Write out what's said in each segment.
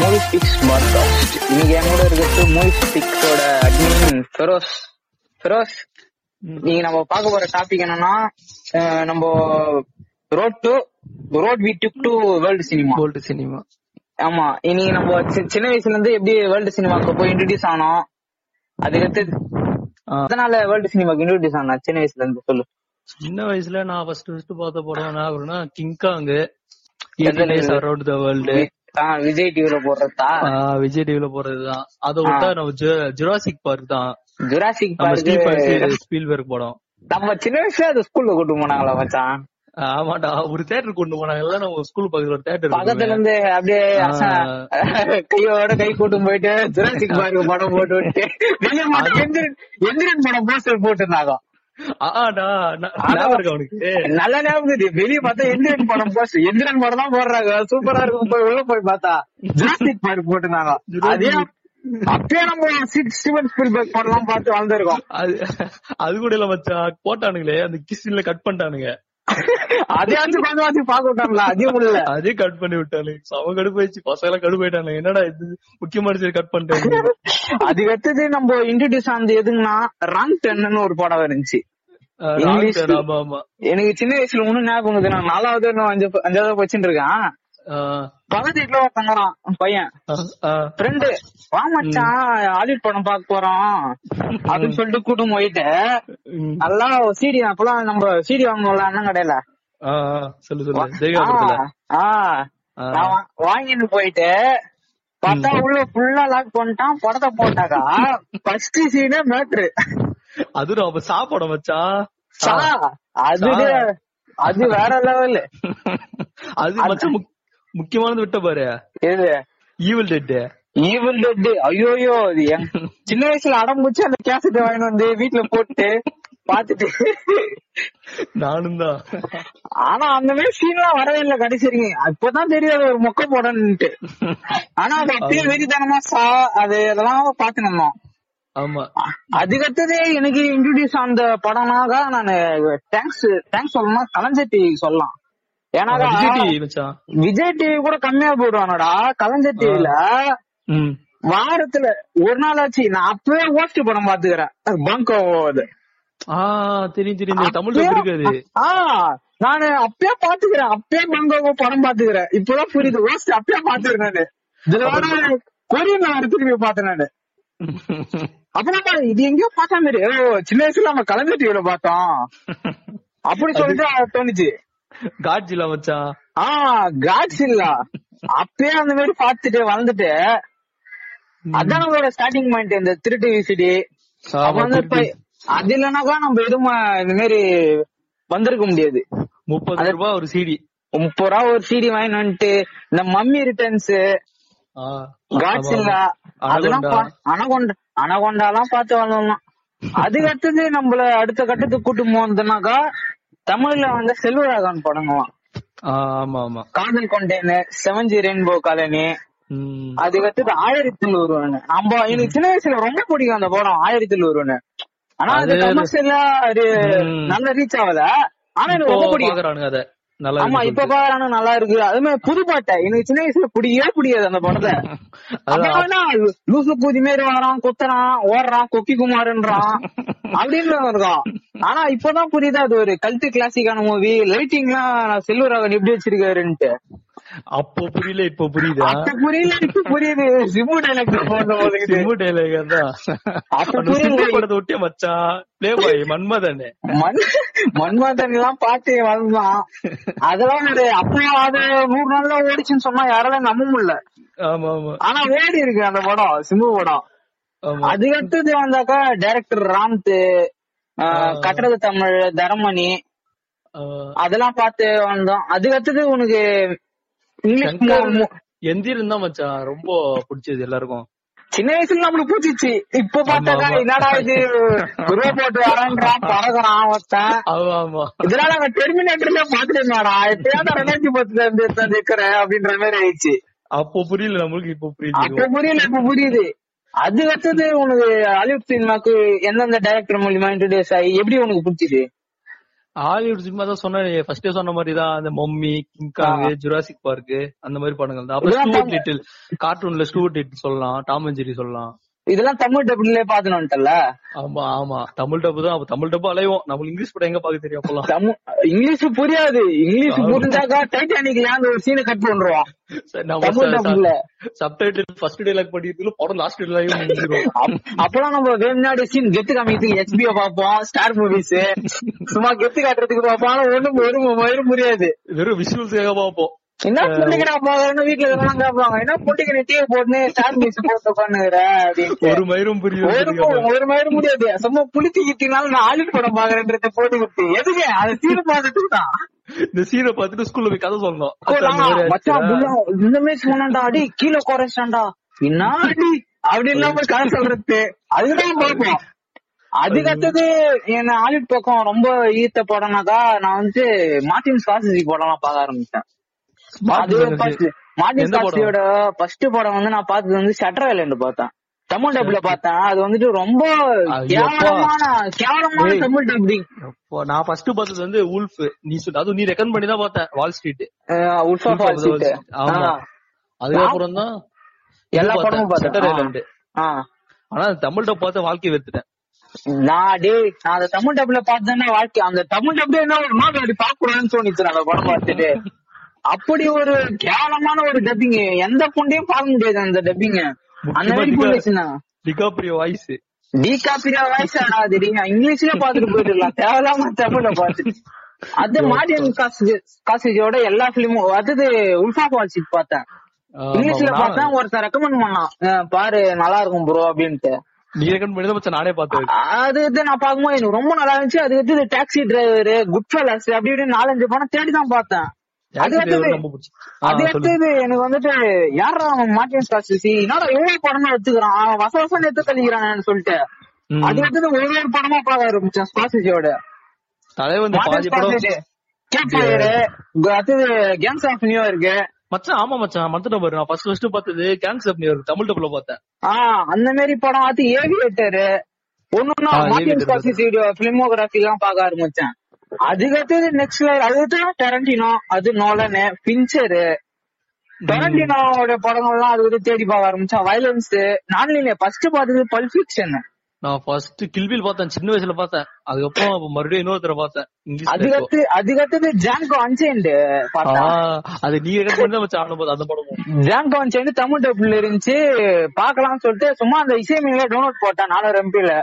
Movie sticks podcast இன்னைக்கு என் கூட இருக்கிறது மூவி அட்மின் ஃபெரோஸ் ஃபெரோஸ் நீங்க நம்ம பார்க்க போற டாபிக் என்னன்னா நம்ம road to road we took to world cinema gold cinema ஆமா இன்னைக்கு நம்ம சின்ன வயசுல இருந்து எப்படி வேர்ல்டு சினிமாக்கு போய் இன்ட்ரடியூஸ் ஆனோம் அதுக்கடுத்து அதனால வேர்ல்டு சினிமாக்கு இன்ட்ரடியூஸ் ஆனா சின்ன வயசுல இருந்து சொல்லு. சின்ன வயசுல நான் ஃபர்ஸ்ட் ஃபர்ஸ்ட் பார்த்த படம் என்ன ஆகும்னா கிங்காங் எந்த அரௌண்ட் த வேர்ல்டு விஜய் டிவில போடுறதா? விஜய் டிவில போறதுதான் அதை விட்டா நம்ம ஜுராசிக் பார்க் தான். ஜுராசிக் பார்க் ஸ்பீல்பர்க் படம். நம்ம சின்ன வயசுல அது ஸ்கூல்ல கூட்டு போனாங்களா மச்சான்? ஆமாடா ஒரு தேட்டர் கொண்டு போனாங்கல்ல நம்ம ஸ்கூல் பக்கத்துல ஒரு தேட்டர் பக்கத்துல இருந்து அப்படியே கையோட கை கூட்டும் போயிட்டு ஜுராசிக் பார்க் படம் போட்டு வெளிய எந்திரன் எந்திரன் படம் போஸ்டர் போட்டுருந்தாங்க. நல்ல ஞாபகம் வெளிய பார்த்தா எந்திரன் படம் எந்திரன் படம் தான் போடுறாங்க. சூப்பரா இருக்கும். போய் உள்ள போய் பார்த்தா ஜுராசிக் பார்க் போட்டுருந்தாங்க. அதே அப்பயே நம்ம ஸ்டீவன் ஸ்பீல்பர்க் படம் பார்த்து வளர்ந்துருக்கோம். அது அது கூட இல்ல மச்சான் போட்டானுங்களே. அந்த கிஸ்ல கட் பண்ணிட்டானுங்க. அதையாச்சும் பார்க்க விட்டாங்களா? அதையும் முடியல அதே கட் பண்ணி விட்டானுங்க சம கடுப்பு ஆயிடுச்சு. பசங்க கடுப்பு ஆயிட்டானுங்க. என்னடா இது? முக்கியமான சரி கட் பண்ணிட்டாங்க அதுக்கு அடுத்தது நம்ம இன்ட்ரடியூஸ் ஆனது எதுங்கன்னா ராங் டென்னு ஒரு படம் இருந்துச்சு. எனக்கு சின்ன வயசுல ஒண்ணும் ஞாபகம் நான் நாலாவது அஞ்சாவது வச்சுட்டு இருக்கேன். வீட்டுல ஒருத்தங்கிறான் பையன் ஃப்ரெண்டு வா மச்சான். ஹாலிவுட் படம் பார்க்க போறோம் அப்படின்னு சொல்லிட்டு கூட்டம் போயிட்டு நல்லா சிடி அப்பெல்லாம் நம்ம சிடி வாங்கணும்ல அண்ணன் கடையில. வாங்கிட்டு போயிட்டு பார்த்தா உள்ள ஃபுல்லா லாக் பண்ணிட்டான். படத்தை போட்டாக்கா ஃபர்ஸ்ட் சீனே மேட்ரு அது நம்ம சாப்பாடு மச்சான் சா அது அது வேற லெவல் அது மச்சான் முக்- முக்கியமானது விட்ட பாரு. எது? ஈவில் டெட் ஈவில் டெட் ஐயோயோ என் சின்ன வயசுல அடம் முடிச்சு அந்த கேசட் வாங்கிட்டு வந்து வீட்டுல போட்டு பாத்துட்டு நானும் தான். ஆனா அந்த மாதிரி சீன் எல்லாம் வரவே இல்ல கடைசி வரைக்கும். அப்பதான் தெரியாது ஒரு மொக்க போடணும்ட்டு ஆனா அது அப்படியே வெறித்தனமா சா அது அதெல்லாம் பாத்து இருந்தோம் ஆமா. அதுக்கடுத்தது எனக்கு இன்ட்ரடியூஸ் அந்த படம்னாக நான் தேங்க்ஸ் தேங்க்ஸ் சொல்லணும் கலைஞர் டிவி சொல்லலாம் ஏன்னாக்கா விஜய் டிவி கூட கம்மியா போடுவானடா கலைஞர் டிவில வாரத்துல ஒரு நாள் ஆச்சு நான் அப்பவே ஓஸ்ட் படம் பாத்துக்கிறேன் பங்கோ அது. தெரியும் தெரியும். தமிழ்ல இருக்காது நானு அப்பயே பாத்துக்கிறேன் அப்பயே பங்கோ படம் பாத்துக்கிறேன் இப்பதான் புரியுது ஓஸ்ட் அப்பயே பாத்துக்கிறேன் நானு. இதுல கொரியன் திரும்பி பார்த்தேன் நானு. அப்புறம் இது எங்கேயோ பார்த்தா மாதிரி சின்ன வயசுல நம்ம கலைஞர் டிவில பார்த்தோம். அப்படி சொல்லிட்டு தோணுச்சு. காட்ஜிலா மச்சான் ஆ காட்ஸ் இல்ல அப்பயே அந்த மாதிரி பாத்துட்டு வளர்ந்துட்டு. அதான் நம்மளோட ஸ்டார்டிங் பாயிண்ட் இந்த திருட்டு விசிடி அது இல்லைனாக்கா நம்ம எதுவும் இந்த மாதிரி வந்திருக்க முடியாது. முப்பது ரூபாய் ஒரு சிடி முப்பது ரூபா ஒரு சிடி வாங்கிட்டு வந்துட்டு இந்த மம்மி ரிட்டர்ன்ஸ் காட்ஸ் இல்ல. அதெல்லாம் அனகொண்டா. அனகொண்டாலாம் பார்த்து வளரலாம் அதுக்கு அடுத்தது நம்மள அடுத்த கட்டத்துக்கு கூட்டு போனதுனாக்கா தமிழ்ல வந்து செல்வராகவன் படங்களாம். ஆமா ஆமா. காதல் கொண்டேன்னு செவன்ஜி ரெயின்போ காலனி. ம். அதுக்கு அடுத்தது ஆயிரத்தில் ஒருவன். நம்ம எனக்கு சின்ன வயசுல ரொம்ப பிடிக்கும் அந்த படம் ஆயிரத்தில் ஒருவன். ஆனா அது கமர்ஷியலா அது. நல்ல ரீச் ஆகல. ஆனா எனக்கு ரொம்ப பிடிக்கும். ஆமா இப்ப பாக்குறானு நல்லா இருக்கு. அது மாதிரி புது பாட்டை. எனக்கு சின்ன வயசுல பிடிக்கவே பிடிக்காது அந்த படத்தை. லூசு பூஜி மாரி வரான் குத்துறான் ஓடுறான் கொக்கி குமார்ன்றான். அப்படின்னு இருக்கான் ஆனா இப்பதான் புரியுது அது ஒரு கல்ட்டு கிளாசிக்கான மூவி லைட்டிங்லாம் செல்வராகவன் எப்படி வச்சிருக்காருன்ட்டு. அப்போ புரியல இப்போ புரியுதா? அப்ப புரியல இப்ப புரியுது. சிம்மு டைலாக் சிம்பு டெய்லர் தான். சிம்பு படத்தை ஒட்டிய மச்சான் பிளே பாய் மன்மதன். மண் மன்மதன் எல்லாம் பார்த்து வளர்ந்தான் அதெல்லாம் அப்போ அது நூறு நாள்ல ஓடிச்சுன்னு சொன்னா யாராலும் நம்ப முடியல. ஆமா ஆமா. ஆனா ஓடி இருக்கு அந்த படம் சிம்பு படம். ஆமா. அதுக்கு அடுத்தது வந்தாக்கா டைரக்டர் ராம்த் கட்டுறது தமிழ் தரமணி. அதெல்லாம் பார்த்து வந்தோம். அதுக்கு அடுத்தது உனக்கு இங்கிலீஷ் எந்திரன் தான் மச்சான். ரொம்ப பிடிச்சது எல்லாருக்கும். சின்ன வயசுல நம்மளுக்கு பூச்சிச்சு இப்ப பார்த்தாக்கா. என்னடா இது? குருவ போட்டு வரன்றான் பறகுறான் ஒருத்தன் இதெல்லாம் நாங்க டெர்மினேட்டர்ல பாத்துட்டு இருந்தாடா எப்பயாவது ரெண்டாயிரத்தி பத்துல இருந்து இருக்கிறேன் அப்படின்ற மாதிரி ஆயிடுச்சு. அப்போ புரியல நம்மளுக்கு இப்போ புரியுது அப்ப புரியல இப்ப புரியுது. அது அடுத்தது உனக்கு ஹாலிவுட் சினிமாக்கு எந்தெந்த டைரக்டர் மூலியமா இன்ட்ரடியூஸ் ஆகி எப்படி உனக்கு பிடிச்சது? ஹாலிவுட் சினிமா தான் சொன்ன ஃபர்ஸ்டே சொன்ன மாதிரி தான் அந்த மம்மி கிங்காங் ஜுராசிக் பார்க் அந்த மாதிரி படங்கள் தான். அப்புறம் ஸ்டூவர்ட். லிட்டில் கார்ட்டூன்ல ஸ்டூவர்ட் லிட்டில் சொல்லலாம் டாம் அண்ட் ஜெரி சொல்லலாம். இதெல்லாம் தமிழ் டபுள்ல பாத்துனோம்ட்டல ஆமா ஆமா. தமிழ் டப்பு தான். அப்ப தமிழ் டப்பு அலைவோம். நம்ம இங்கிலீஷ் படம் எங்க பாக்க தெரியும் அப்பலாம் தமிழ் இங்கிலீஷ் புரியாது. இங்கிலீஷ் புரிஞ்சாக்கா டைட்டானிக்ல அந்த ஒரு சீனை கட் பண்றோம் சப்டைட்டில் ஃபர்ஸ்ட் டைலாக் படிக்கிறதுல படம் லாஸ்ட் டைலாக் முடிஞ்சிரும். அப்- அப்பெல்லாம் நம்ம வேணும்னாடி சீன் கெத்து காமிக்கிறதுக்கு ஹெச்பிஓ பாப்போம் ஸ்டார் மூவிஸ் சும்மா கெத்து காட்டுறதுக்கு பாப்போம் ஒண்ணும் ஒரு மயிரும் புரியாது வெறும் விஷுவல்ஸாக பாப்போம் என்ன பொண்ணுக்கு நான் போகிறேன்னு வீட்டுல இதெல்லாம் கேட்பாங்க என்ன பொண்ணுக்கு நீ டிவி போட்டு ஸ்டார் போட்டு ஒரு மயிரும் புரியும் ஒரு ஒரு மயிரும் முடியாது. சும்மா புளித்தி கிட்டினாலும் நான் ஆலிட் படம் பாக்குறேன்றத போட்டு விட்டு. எதுக்கு? அது சீன் பார்த்துட்டு தான். இந்த சீனை பார்த்துட்டு ஸ்கூல்ல போய் கதை சொல்லணும். மச்சான் மாதிரி சொன்னான்டா அடி கீழே குறைச்சான்டா. என்ன அடி அப்படி இல்லாம கதை சொல்றது அதுதான் பார்ப்போம் அதுக்கு அடுத்தது என்ன ஆலிட் பக்கம் ரொம்ப ஈர்த்த படம்னாக்கா நான் வந்து மார்டின் ஸ்காசிசி படம்லாம் பார்க்க ஆரம்பிச்சேன். மார்டின் ஃபர்ஸ்ட் படம்? வந்து நான் பார்த்தது வந்து ஷட்டர் ஐலண்ட் பார்த்தேன். தமிழ் டப்ல பார்த்தேன். அது வந்துட்டு ரொம்ப. கேவலமான. தமிழ் டப்பிங் நான் ஃபர்ஸ்ட் பார்த்தது வந்து உல்ஃப் நீ சொல் அதுவும் நீ ரெக்கமெண்ட் பண்ணி தான் பார்த்தேன் வால் ஸ்ட்ரீட் உல்ஃபா ஃபால் சீட் ஆமா. அதுக்கப்புறம் தான் எல்லா படமும் பார்த்தேன். ஆனா அது தமிழ் டப் பார்த்து வாழ்க்கை வெறுத்துட்டேன். நான் டேய் நான் அந்த தமிழ் டப்ல பார்த்தேன்னா வாழ்க்கை. அந்த தமிழ் டப்ல என்ன ஒரு நாள் அப்படி பாக்கூடாதுன்னு தோணிச்சு அந்த படம் பார்த்துட்டு. அப்படி ஒரு கேவலமான ஒரு டப்பிங் எந்த பொண்டையும் பார்க்க முடியாது அந்த டப்பிங் அந்த மாதிரி போயிடுச்சுன்னா டிகாப்ரியோ வாய்ஸ். டி காப்பிரா வயசு ஆடாது இங்கிலீஷ்ல பாத்துட்டு போயிடலாம் தேவையில்லாம தமிழ்ல பாத்துட்டு அது மார்டின் காசிஜோட எல்லா பிலிமும் அது உல்ஃபா பால்சிக் பார்த்தேன். இங்கிலீஷ்ல பார்த்தேன் ஒருத்தன் ரெக்கமெண்ட் பண்ணான். பாரு நல்லா இருக்கும் ப்ரோ அப்படின்ட்டு. நீ பண்ணி நானே பார்த்தேன் அது இது நான் பார்க்கும்போது எனக்கு ரொம்ப நல்லா இருந்துச்சு. அது வந்து டாக்ஸி டிரைவர் குட் ஃபெலஸ் அப்படி இப்படி நாலஞ்சு படம் தேடி தான் பார்த்தேன். எனக்கு வந்துட்டு யாரா அவன் மார்டின் ஸ்காசிசி என்னடா எவ்வளவு படமா எடுத்துக்கிறான்? அவன் வச வசம் எடுத்து கழிக்கிறான்னு சொல்லிட்டு. அது அடுத்தது ஒரு ஒரு படமா பார்க்க ஆரம்பிச்சேன் ஸ்காசிசியோட தலைவன் அடுத்தது கேங்ஸ் ஆஃப் நியூயார்க் மச்சான் ஆமா மச்சான் மறந்துட்ட பாரு. நான் ஃபர்ஸ்ட் ஃபர்ஸ்ட் பார்த்தது Gangs of New York Tamil டப்ல பார்த்தேன். ஆஹ் அந்த மாதிரி படம் அது ஏவியேட்டர் ஒன்னொன்னா ஆ, மார்டின் Aviator ஸ்காசிசியோட பிலிமோகிராஃபி எல்லாம் பார்க்க ஆரம்பிச்சேன். அடுத்தது நெக்ஸ்ட் அது டெரண்டினோ அது நோலனு பிஞ்சரு டொரண்டினோட படங்கள்லாம் அது வந்து தேடி பார்க்க ஆரம்பிச்சேன் வயலன்ஸ் நான் ஃபர்ஸ்ட் பார்த்தது பல் ஃபிக்ஷன் நான் ஃபர்ஸ்ட் கில்பில் பார்த்தேன் சின்ன வயசுல பார்த்தேன். அதுக்கப்புறம் மறுபடியும் இன்னொருத்தர பார்த்தேன். அதுக்கடுத்து அதுக்கடுத்தது ஜான்கோ அன்சைன்டு அது நீ ரெக்கமெண்ட் தான் மச்சான் ஆன அந்த படமும். ஜான்கோ அன்சைன்டு தமிழ் டபுள் இருந்துச்சு பார்க்கலாம்னு சொல்லிட்டு சும்மா அந்த இசை மீன்ல டவுன்லோட் போட்டேன் நானூறு எம்பில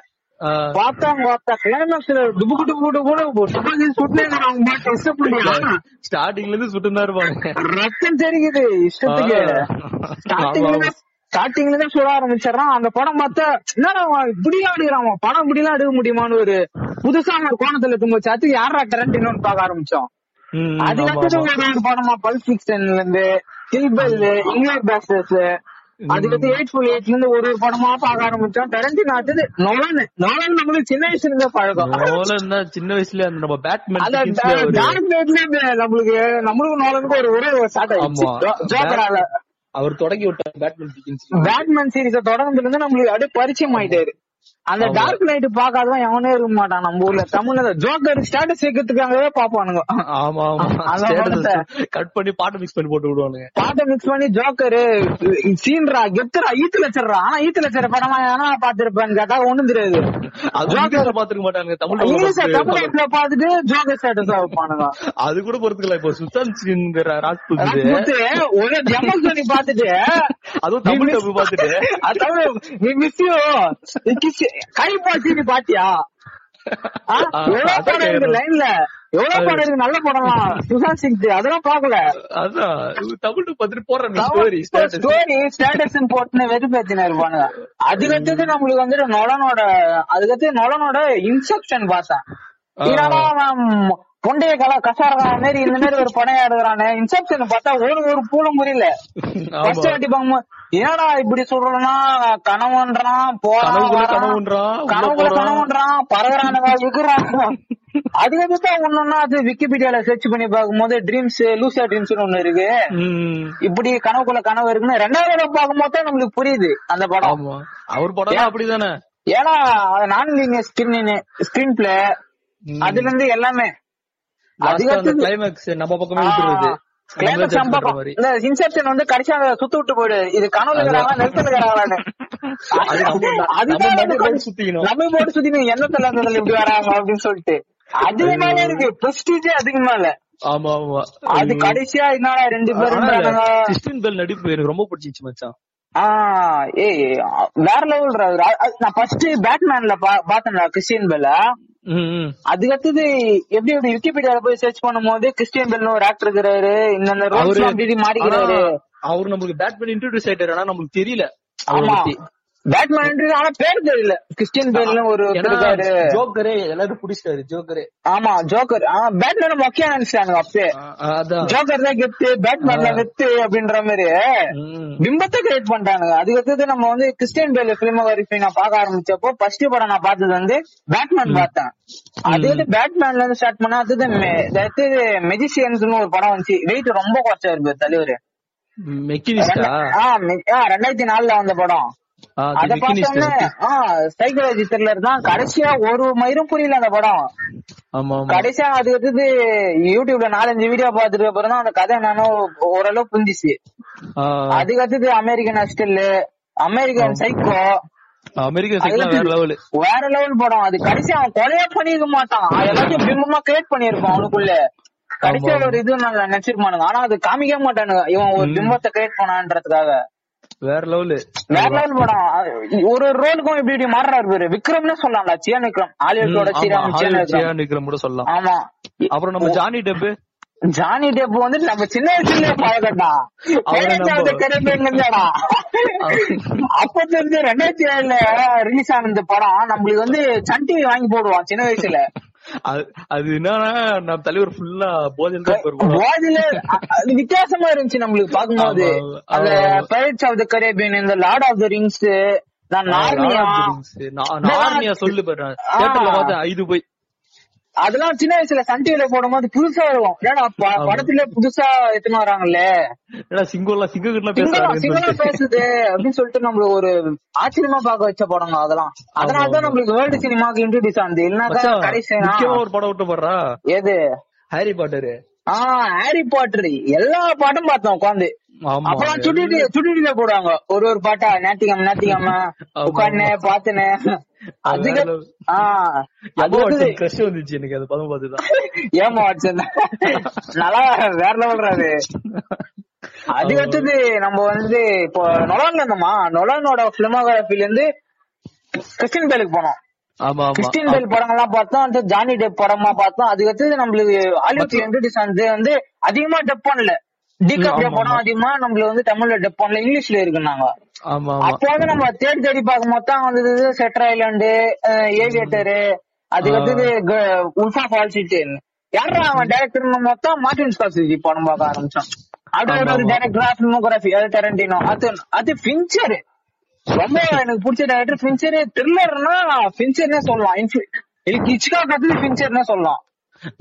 பார்த்தா பார்த்தா கிளைமேக்ஸ்ல டுபுக்கு டுபுக்கு டுபுக்கு துப்பாக்கி சுட்டுனே அவங்க பாட்டு ஸ்டார்டிங்ல இருந்து சுட்டு தான் இருப்பாங்க. ரத்தம் தெரிக்குது இஷ்டத்துக்கு. ஸ்டார்டிங்ல ஸ்டார்டிங்ல தான் சொல்ல ஆரம்பிச்சிடறான் அந்த படம் பார்த்தா என்னடா இப்படிலாம் எடுக்கிறான் படம் இப்படிலாம் எடுக்க முடியுமான்னு ஒரு புதுசா ஒரு கோணத்துல இருக்கும்போது அது யாரா டெரண்டினோன்னு பார்க்க ஆரம்பிச்சோம்? ஆமா. ஒரு படமா பல் ஃபிக்ஷன்ல இருந்து கில்பெல் இங்கிலாந்து பேஸ்டர்ஸ் அதுக்கடுத்து எயிட் ஃபுல் எயிட்ல இருந்து ஒரு ஒரு படமா பார்க்க ஆரம்பிச்சோம். டெரண்டினோ அடுத்தது நோலன். நோலன் நம்மளுக்கு சின்ன வயசுல இருந்தே பழக்கம். நோலன் தான் சின்ன வயசுல அந்த நம்ம பேட்மேன் அந்த நைட்ல நம்மளுக்கு நம்மளுக்கு நோலனுக்கு ஒரு ஒரே ஒரு ஸ்டார்ட் ஆயிடுச்சு. ஜோக்கரால. அவர் தொடங்கி விட்டார் பேட்மேன் பேட்மேன் சீரிஸ தொடர்ந்துல இருந்து நம்மளுக்கு அப்படியே பரிச்சயம் ஆயிட்டாரு அந்த. டார்க் நைட் பாக்காதவன் எவனே இருக்க மாட்டான் நம்ம ஊர்ல. தமிழ்ல ஜோக்கர் ஸ்டேட்டஸ் சேர்க்கறதுக்காகவே பாப்பானுங்க ஆமா ஆமா. கட் பண்ணி பாட்டு மிக்ஸ் பண்ணி போட்டு விடுவானுங்க. பாட்டை மிக்ஸ் பண்ணி ஜோக்கரு சீன்ரா கெத்துரா ஈத்து லட்சர்ரா ஆனா ஈத்து லட்சர படமா ஏன்னா பாத்திருப்பேன்னு கேட்டா ஒண்ணும் தெரியாது. இங்கிலீஷ்ல பாத்துக்க மாட்டாங்க தமிழ்ல தமிழ் நைட்ல பாத்துட்டு ஜோக்கர் ஸ்டேட்டஸ் வைப்பானுங்க. அது கூட பொறுத்துக்கலாம் இப்போ சுஷாந்த் சிங்கிற ராஜ்புத் ஒரே ஜமல் பாத்துட்டு அதுவும் தமிழ் பாத்துட்டு தமிழ் மிஸ்ஸியோ கை பாத்தி நீ பாத்தியா? ஆ, ஆ, எவ்வளவு படம் இருக்கு. லைன்ல எவ்வளவு படம் இருக்கு? நல்ல படம்லாம். சுஷாந்த் சிங் அதெல்லாம் பாக்கல அதான் தமிழ் டப் பாத்துட்டு போடுறாங்க ஸ்டோரி ஸ்டோரி ஸ்டேட்டஸ் போட்டுன்னு வெறுப்பேத்தின இருப்பானுங்க. அதுக்கடுத்தது நம்மளுக்கு வந்துட்டு நொலனோட அதுக்கடுத்து நொலனோட இன்செப்ஷன் பார்த்தேன் அவன் பொண்டைய கல கசாரா மாதிரி இந்த மாதிரி ஒரு படம் எடுக்கிறானே இன்செப்ஷன் பார்த்தா ஒரு ஒரு பூலும் புரியல. ஃபர்ஸ்ட் பார்க்கும்போது என்னடா இப்படி சொல்றேன்னா கனவுன்றான் போறான் வரான். கனவுன்றான், பறகுறானுங்க விக்குறான் அதுக்கடுத்து தான் ஒன்னொன்னா அது விக்கிபீடியால சர்ச் பண்ணி பார்க்கும்போது ட்ரீம்ஸ் லூசா ட்ரீம்ஸ் ஒண்ணு இருக்கு. இப்படி கனவுக்குள்ள கனவு இருக்குன்னு ரெண்டாவது தடவை பார்க்கும்போது தான் நம்மளுக்கு புரியுது அந்த படம். அவர் படம் அப்படிதானே? ஏன்னா நான் லீனியர் ஸ்கிரீன் ஸ்கிரீன் பிளே அதுல இருந்து எல்லாமே கிளைமேக்ஸ் நம்ம பக்கமே இன்செப்ஷன் வந்து கடைசியா சுத்து விட்டு போயிடு. இது கனவுல இருக்கிறாங்களான்னு அது நம்ம போட்டு சுத்திக்கணும். நம்ம போட்டு சுத்தி எண்ணத்துல இருந்ததுல இப்படி வராங்க அப்படின்னு சொல்லிட்டு. அதுக்கு மேல இருக்கு. பிரஸ்டீஜே அதுக்கு மேல ஆமா ஆமா. அது கடைசியா என்னடா ரெண்டு பேரும் கிறிஸ்டின் பெல் நடிப்பு எனக்கு ரொம்ப பிடிச்சிச்சு மச்சான். ஏய் வேற லெவல் நான் ஃபர்ஸ்ட் பேட்மேன்ல பாத்தேன்டா கிறிஸ்டியன் பெல்ல ம், ம். அதுக்கு அடுத்தது எப்படி எப்படி விக்கிபீடியால போய் சர்ச் பண்ணும்போது கிறிஸ்டியன் பெல்னு ஒரு ஆக்டர் இருக்கிறாரு இந்த அப்படி மாடிக்கிறாரு அவரு நம்மளுக்கு பேட்மேன் இன்ட்ரோடியூஸ் ஆயிட்டாரு ஆனா நமக்கு தெரியல. பேட்மேன் ஆனா பேர் தெரியல. கிறிஸ்டியன் பெல்னு ஒரு ஜோக்கரே எல்லாரும் பிடிச்சிட்டாரு ஜோக்கரே ஆமா ஜோக்கர் ஆஹ் பேட்மேன் முக்கியம் நினைச்சாங்க ஜோக்கர் தான் கெத்து பேட்மேன் தான் கெத்து அப்படின்ற மாதிரி. பிம்பத்தை கிரியேட் பண்ணிட்டானுங்க. அதுக்கு அடுத்தது நம்ம வந்து கிறிஸ்டியன் பேல் பிலிமோகிராஃபி நான் பார்க்க ஆரம்பிச்சப்போ ஃபர்ஸ்ட் படம் நான் பார்த்தது வந்து பேட்மேன் பார்த்தேன். அது வந்து பேட்மேன்ல இருந்து ஸ்டார்ட் பண்ணா அடுத்தது மெஜிசியன்ஸ்னு ஒரு படம் வந்துச்சு. வெயிட் ரொம்ப குறைச்சாரு தலைவர். மெக்கினிஸ்டா? ரெண்டாயிரத்தி நாலுல வந்த படம். ஆ, அது அத பார்த்தோன்னே சைக்காலஜி த்ரில்லர் தான். கடைசியா ஒரு மயிரும் புரியல அந்த படம். கடைசியா அதுக்கு அடுத்தது யூடியூப்ல நாலஞ்சு வீடியோ பார்த்துட்டு அப்புறம் தான் அந்த கதை நானும் ஓரளவு புரிஞ்சிச்சு. அதுக்கு அடுத்தது அமெரிக்கன் ஹஸ்டல் அமெரிக்கன் சைக்கோ வேற லெவல் வேற லெவல் படம். அது கடைசி அவன் கொலையே பண்ணிருக்க மாட்டான். எல்லாத்தையும் பிம்பமா கிரியேட் பண்ணிருப்பான் அவனுக்குள்ள. கடைசியா ஒரு இது நான் நினைச்சிருப்பானுங்க. ஆனா அது காமிக்க மாட்டானுங்க. இவன் ஒரு பிம்பத்தை கிரியேட் பண்ணான்றதுக்காக. வேற லெவல் வேற லெவல் படம் ஒரு ஒரு ரோலுக்கும் இப்படி இப்படி மாறுறாரு பேரு விக்ரம்னு சொல்லலாம்டா சியான் விக்ரம். ஆலிவுட்டோட சியான் விக்ரம். கூட சொல்லலாம். ஆமா. அப்புறம் நம்ம ஜானி டெப்பு. ஜானி டெப் வந்து நம்ம சின்ன வயசுல பழகட்டா அவரை நம்ம- கரெக்டா அப்ப இருந்து ரெண்டாயிரத்தி ஏழுல ரிலீஸ் ஆன இந்த படம் நம்மளுக்கு வந்து சன் டிவி வாங்கி போடுவான் சின்ன வயசுல. அது என்னன்னா நம்ம தலைவர் ஃபுல்லா போதையில் தான் அது வித்தியாசமா இருந்துச்சு நம்மளுக்கு பாக்கும்போது அந்த. பைரட்ஸ் ஆஃப் த கரேபியன் இந்த லார்ட் ஆஃப் த ரிங்ஸ் நான் Narnia Lord of the Rings. நா- நார்னியா சொல்லு பாரு தியேட்டர்ல பார்த்தேன் ஐது போய் அதெல்லாம் சின்ன வயசுல சன் டிவில போடும்போது புதுசா இருக்கும் ஏன்னா படத்துல புதுசா எத்தனை வராங்கல்ல? சிங்கம்லாம் சிங்களம் பேசுறாங்க பேசுது அப்படின்னு சொல்லிட்டு நம்மளுக்கு ஒரு ஆச்சரியமா பார்க்க வச்ச படங்க அதெல்லாம். அதனாலதான் நம்மளுக்கு வேர்ல்டு சினிமாக்கு இன்ட்ரோடியூஸ் ஆனது. இல்லைன்னா கடைசி ஒரு படம் விட்டு போடுறா? எது? ஹாரி பாட்டரு ஆஹ் ஹாரி பாட்டர் எல்லா பாட்டும் பார்த்தோம் உட்காந்து அப்பெல்லாம் சுட்டிட்டு சுட்டிட்டு போடுவாங்க. ஒரு ஒரு பாட்டா ஞாத்திகம் ஞாத்திகம் உட்காந்து பாத்துனே அது கிரஷ் வந்துச்சு எனக்கு அது படம் பார்த்துதான் ஏமா வாட்சன் நல்லா வேற லெவல் அது. அதுக்கு அடுத்தது நம்ம வந்து இப்போ நொலான் இருந்தோமா நொலானோட பிலிமோகிராபில இருந்து கிறிஸ்டின் பேலுக்கு போனோம். ஆமா கிறிஸ்டின் பேல் படங்கள்லாம் பார்த்தோம் அந்த ஜானி டெப் படமா பார்த்தோம். அதுக்கு அடுத்தது நம்மளுக்கு ஹாலிவுட்ல இன்ட்ரோடியூஸ் வந்து அதிகமா டெப் பண்ணல. டிகாப்ரியோ ஆமா, படம் அதிகமா நம்மள வந்து தமிழ்ல டெப் பண்ணல இங்கிலீஷ்ல இருக்குனாங்க அப்போ வந்து நம்ம தேடி தேடி பார்க்கும் மொத்தம் வந்தது செட்டர் ஐலாண்டு ஏவியேட்டரு அதுக்கு அடுத்தது உல்ஃபா ஃபால்சிட்டு யாரா அவன் டேரக்டர் மொத்தம் மார்டின் ஸ்கார்சிசி படம் பார்க்க ஆரம்பிச்சான். அது ஒரு டேரக்டர் ஃபிலிமோகிராஃபி அது டெரண்டினோ அது அது ஃபின்ச்சர் ரொம்ப எனக்கு பிடிச்ச டேரக்டர் ஃபின்ச்சர் த்ரில்லர்னா ஃபின்ச்சர்னே சொல்லலாம். எனக்கு அது ஃபின்ச்சர்னே சொல்லலாம்.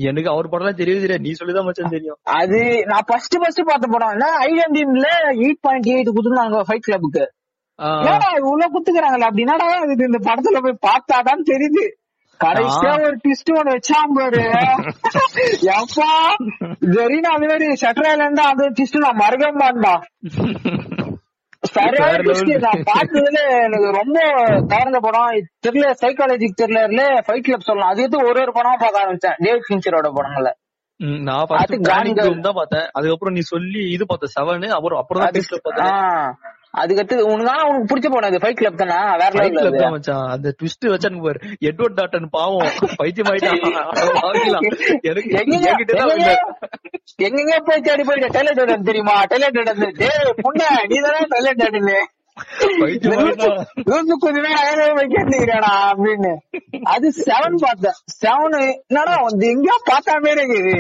எனக்கு அவர் படம்லாம் தெரியவே தெரியாது நீ சொல்லிதான் மச்சான் தெரியும். அது நான் ஃபர்ஸ்ட் ஃபர்ஸ்ட் பார்த்த படம் என்ன? ஐஎன்டிம்ல எயிட் பாயிண்ட் எயிட் குடுத்துருந்தாங்க ஃபைட் கிளப்புக்கு இவ்வளவு குத்துக்கிறாங்களா அப்படின்னாடா இது? இந்த படத்துல போய் பார்த்தாதான் தெரியுது. கடைசியா ஒரு ட்விஸ்ட் ஒண்ணு வச்சான் பாரு. எப்பா? ஜெரினா அது மாதிரி ஷட்டர்ல இருந்தா அந்த ட்விஸ்ட் நான் மறக்கவே மாட்டா சரியான. நான் பார்த்ததுல எனக்கு ரொம்ப கவர்ந்த படம். தெரியல சைக்காலஜிக் த்ரில்லர்ல ஃபைட் கிளப் சொல்லலாம். அது வந்து ஒரு ஒரு படமா பார்க்க ஆரம்பிச்சேன். டேவிட் ஃபின்ச்சரோட படங்கள்ல. நான் பிளானிங் தான் பார்த்தேன். அதுக்கப்புறம் நீ சொல்லி இது பார்த்தேன் செவன் அப்புறம் அப்புறம் தான் பார்த்தேன். அதுக்கடுத்து உனக்கு ஆனா உனக்கு பிடிச்ச படம் இது ஃபைட் கிளப் தானே? வேற அது. தான் மச்சான். அந்த ட்விஸ்ட் வச்சானுங்க பாரு. எட்வர்ட் டாட்டன் பாவம். பைத்தியம் ஆயிட்டான். எனக்கு என்கிட்ட தான் எங்கெங்க? போய் தேடி போயிட்டு டெய்லர் டாடன் தெரியுமா? டெய்லர் டாடன் டேய் புண்ண நீ தானே டெய்லர் டாடன் கொஞ்ச நேரம் கேட்டுக்கிறாடா அப்படின்னு. அது செவன் பார்த்தேன் செவன் என்னடா வந்து எங்கேயோ பார்த்தா மாதிரி இருக்குது.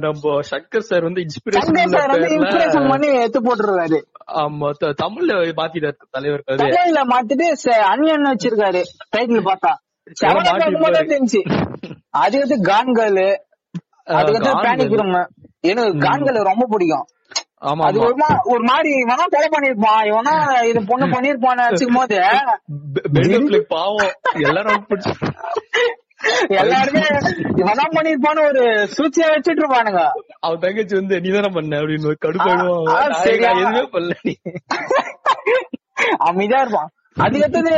நம்ம சங்கர் சார் வந்து இன்ஸ்பிரேஷன் இன்ஸ்பிரேஷன் பண்ணி எடுத்து போட்டுருவாரு ஆமா தமிழ்ல மாத்திட்டாரு தலைவர் தமிழ்ல மாத்திட்டு அணியன் வச்சிருக்காரு டைட்டில் பார்த்தா. செவன். தெரிஞ்சு அது வந்து கான்கள் வந்து. ரூம் எனக்கு கான்கள் ரொம்ப பிடிக்கும். அது ஆமா. ஒரு மாதிரி இவனா கொலை பண்ணிருப்பான் இவனா இது பொண்ணு பண்ணிருப்பான்னு வச்சுக்கும் போது பாவம் எல்லாரும் பிடிச்சி எல்லாருமே இவதான் பண்ணிருப்பான்னு ஒரு சூழ்ச்சியா வச்சுட்டு இருப்பானுங்க. அவன் தங்கச்சி வந்து நீ தானே பண்ண? அப்படின்னு கடுப்பாயிடுவான்? எதுவுமே பண்ணல நீ. அமைதியா இருப்பான். அதுக்கு அடுத்தது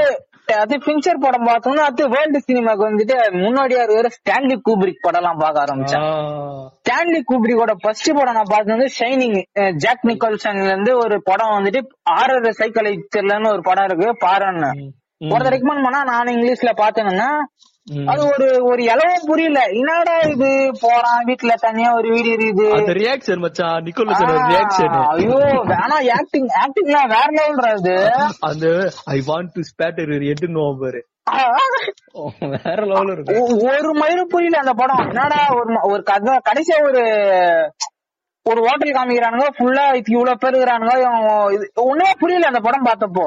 அது பிக்சர் படம் பார்த்தோம்னா அது வேர்ல்டு சினிமாக்கு வந்துட்டு முன்னாடியா இருக்கிற ஸ்டான்லி கூப்ரிக் படம் எல்லாம் பார்க்க ஆரம்பிச்சேன். ஸ்டான்லி கூப்ரிக்கோட ஃபர்ஸ்ட் படம் நான் பார்த்தது வந்து ஷைனிங் ஜாக் நிக்கல்சன்ல இருந்து ஒரு படம் வந்துட்டு ஆறரை சைக்கிளைச்சர்லன்னு ஒரு படம் இருக்கு பாருன்னு. ஒருத்தர் ரெக்கமெண்ட் பண்ணா நான் இங்கிலீஷ்ல பார்த்தேங்கன்னா ம். அது ஒரு ஒரு இளவும் புரியல. என்னடா இது? போறான் வீட்டுல தனியா ஒரு வீடு இருக்குது. அந்த ரியாக்ஷன் மச்சான் நிக்கோலஸ் ரியாக்ஷன் ஐயோ வேணா ஆக்டிங் ஆக்டிங் எல்லாம் வேற லெவல்ரா இது. அந்த ஐ வாண்ட் டு ஸ்பேட்டர் எட்டுன்னு பாரு. ஆ, வேற லெவல்ல இருக்கு. ஒரு மயிலும் புரியல அந்த படம். என்னடா ஒரு ஒரு கதை கடைசியா ஒரு ஒரு ஹோட்டல் காமிக்கிறானுங்க ஃபுல்லா இவ்வளவு பேர் இருக்கிறானுங்க ஒண்ணுமே புரியல அந்த படம் பார்த்தப்போ.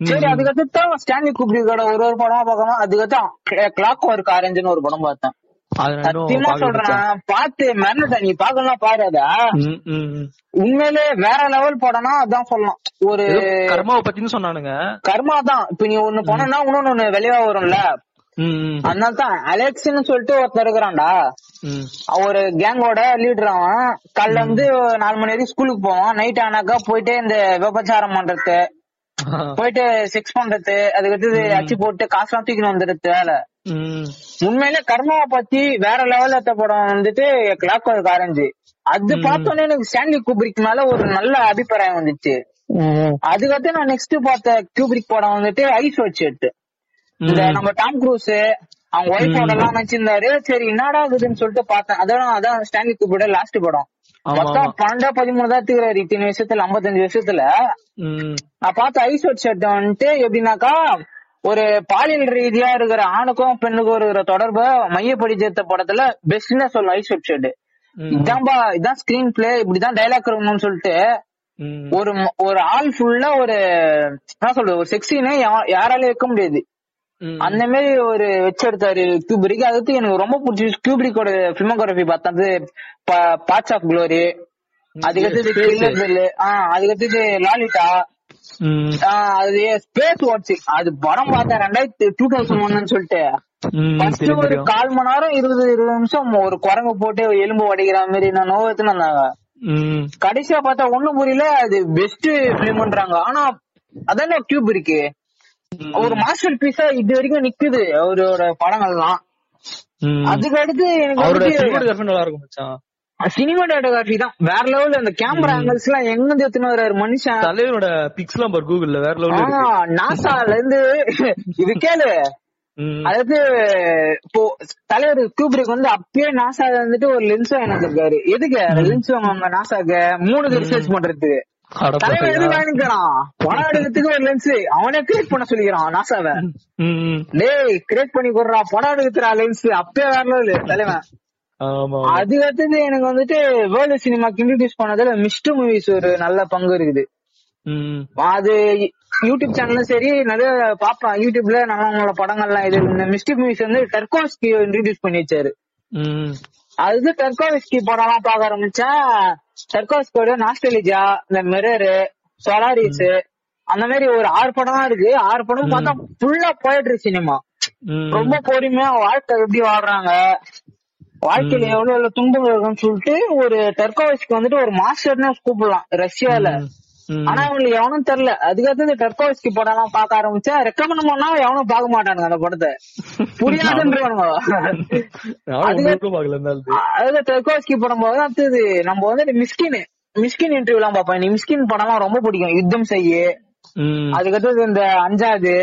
சரி அதுக்கடுத்து ஸ்டான்லி குப்ரிக்கோட ஒரு ஒரு படமா பார்க்கணும் அதுக்கடுத்து கிளாக் ஒர்க் ஆரஞ்சுன்னு ஒரு படம் பார்த்தேன். சத்தியமா. சொல்றேன். பார்த்து மிரண்டுட்டேன் நீ பாக்கலாம் பாரு அத ம், ம், ம். உண்மையிலே வேற லெவல் படம்னா அதான் சொல்லலாம் ஒரு கர்மாவை பத்தின்னு சொன்னானுங்க. கர்மா தான். இப்ப நீ ஒண்ணு போனா இன்னொன்னு ஒண்ணு வெளியா வரும்ல. ம், ம், அதனால தான் அலெக்ஸ்னு சொல்லிட்டு ஒருத்தர் இருக்கிறான்டா. ஒரு கேங்கோட லீடர் அவன். காலைல வந்து நாலு மணி வரைக்கும் ஸ்கூலுக்கு போவான். நைட் ஆனாக்கா போயிட்டு இந்த விபச்சாரம் பண்றது. போயிட்டு செக்ஸ் பண்றது அதுக்கடுத்து அச்சு போட்டு காசுலாம் தூக்கின்னு வந்துடுறது வேலை. உண்மையிலே கர்மாவை பத்தி வேற லெவல்ல எடுத்த படம் வந்துட்டு கிளாக் ஒர்க் ஆரஞ்சு. அது பார்த்தோன்னே எனக்கு ஸ்டான்லி குப்ரிக் மேல ஒரு நல்ல அபிப்பிராயம் வந்துச்சு. அதுக்கடுத்து நான் நெக்ஸ்ட் பார்த்த குப்ரிக் படம் வந்துட்டு ஐஸ் வச்சு இந்த நம்ம டாம் க்ரூஸ் அவங்க ஒய்ஃபோட எல்லாம் நடிச்சிருந்தாரு. சரி என்னடா இதுன்னு சொல்லிட்டு பார்த்தேன். அதோட அதான் ஸ்டான்லி குப்ரியோட லாஸ்ட் படம். பன்னெண்டா பதிமூணு தான் எடுத்துக்கிறாரு இத்தனை வருஷத்துல ஐம்பத்தஞ்சு வருஷத்துல. நான் பார்த்த ஐஸ் ஒட் ஷர்ட் வந்துட்டு எப்படின்னாக்கா ஒரு பாலியல் ரீதியா இருக்கிற ஆணுக்கும் பெண்ணுக்கும் இருக்கிற தொடர்பை மையப்படுத்தி படத்துல பெஸ்ட்னு சொல்லும் ஐஸ் ஒட் ஷர்ட். இதான்பா இதான் ஸ்கிரீன் பிளே இப்படிதான் டைலாக் இருக்கணும்னு சொல்லிட்டு. ஒரு ஒரு ஆள் ஃபுல்லா ஒரு என்ன சொல்றது ஒரு செக்ஸின்னு யாராலையும் வைக்க முடியாது. அந்த மாதிரி ஒரு வச்செடுத்தாரு கியூபிரிக் அதுக்கு எனக்கு ரொம்ப பிடிச்சி கியூபிரிக்கோட பிலிமோகிராபி பார்த்தது பார்ட்ஸ் ஆஃப் க்ளோரி அதுக்கடுத்தது Space. Killer Bell, ஆ அதுக்கடுத்தது லாலிட்டா அது ஸ்பேஸ் வாட்சிங் அது படம் பார்த்தேன். ரெண்டாயிரத்தி டூ தௌசண்ட் ஒன்னு சொல்லிட்டு. ஃபர்ஸ்ட் ஒரு. கால் மணி நேரம் இருபது இருபது நிமிஷம் ஒரு குரங்கு போட்டு எலும்பு உடைக்கிற மாதிரி நான் நோவு எடுத்துன்னு வந்தாங்க. கடைசியா பார்த்தா ஒண்ணும் புரியல. அது பெஸ்ட் பிலிம்ன்றாங்க ஆனா அதானே டியூப் இருக்கு. ஒரு மாஸ்டர் பீஸா இது வரைக்கும் நிக்குது. அவரோட படங்கள்லாம். அதுக்கு அடுத்து எனக்கு அவரோட சினிமாட்டோகிராஃபி நல்லா இருக்கும் மச்சான். சினிமாட்டோகிராஃபி தான். வேற லெவல்ல அந்த கேமரா ஆங்கிள்ஸ் எல்லாம் எங்க இருந்து எடுத்துன்னு வர்றாரு மனுஷன்? தலைவனோட பிக்ஸ் எல்லாம் பாரு கூகுள்ல வேற லெவல்ல நாசால இருந்து இது கேளு. அதாவது இப்போ தலைவர் கியூபிரிக் வந்து அப்பயே நாசா வந்துட்டு ஒரு லென்ஸ் வாங்கிருக்காரு எதுக்கு? லென்ஸ் வாங்க நாசாக்கு? மூணு ரிசர்ச் பண்றதுக்கு. படம் அவனே கிரியேட் பண்ண சொல்லிக்கிறான் நாசாவை. டேய் கிரியேட் பண்ணி கொடுறா. படம் எடுக்கிறா லென்ஸ் அப்பயே வேற தலைவன். அது அடுத்தது எனக்கு வந்துட்டு வேர்ல்டு சினிமாக்கு இன்ட்ரடியூஸ் பண்ணதுல மிஸ்ட் மூவிஸ் ஒரு நல்ல பங்கு இருக்குது. அது யூடியூப் சேனலும் சரி நிறைய பாப்பேன் யூடியூப்ல நல்லவங்களோட படங்கள்லாம் இது. இந்த மிஸ்டிக் மூவிஸ் வந்து டர்கோஸ்கி இன்ட்ரடியூஸ் பண்ணி வச்சாரு. அது டர்கோவிஸ்கி படம்லாம் பார்க்க ஆரம்பிச்சேன் டர்கோவிஸ்கியோட நாஸ்டலிஜா இந்த மிரரு சொலாரிஸ் அந்த மாதிரி ஒரு ஆறு படம் தான் இருக்கு. ஆறு படம் பார்த்தா ஃபுல்லா போயிட்டு சினிமா. ரொம்ப பொறுமையா வாழ்க்கை எப்படி வாழ்றாங்க? வாழ்க்கையில எவ்வளவு எவ்வளவு துன்பங்கள் இருக்குன்னு சொல்லிட்டு ஒரு டர்கோவிஸ்க்கு வந்துட்டு ஒரு மாஸ்டர்னு கூப்பிடலாம் ரஷ்யால. ஆனா அவங்களுக்கு எவனும் தெரியல. அதுக்கடுத்தது டர்கோவிஸ்கி படம் எல்லாம் பார்க்க ஆரம்பிச்சா ரெக்கமெண்ட் பண்ணா எவனும் பார்க்க மாட்டானுங்க அந்த படத்தை. புரியாதுன்றவனுங்க. அதாவது டர்கோவிஸ்கி படம் போது அடுத்தது நம்ம வந்து மிஸ்கின் மிஸ்கின் இன்டர்வியூ எல்லாம் பார்ப்பேன். நீ மிஸ்கின் படம்லாம் ரொம்ப பிடிக்கும். யுத்தம் செய்ய. அதுக்கடுத்தது இந்த அஞ்சாவது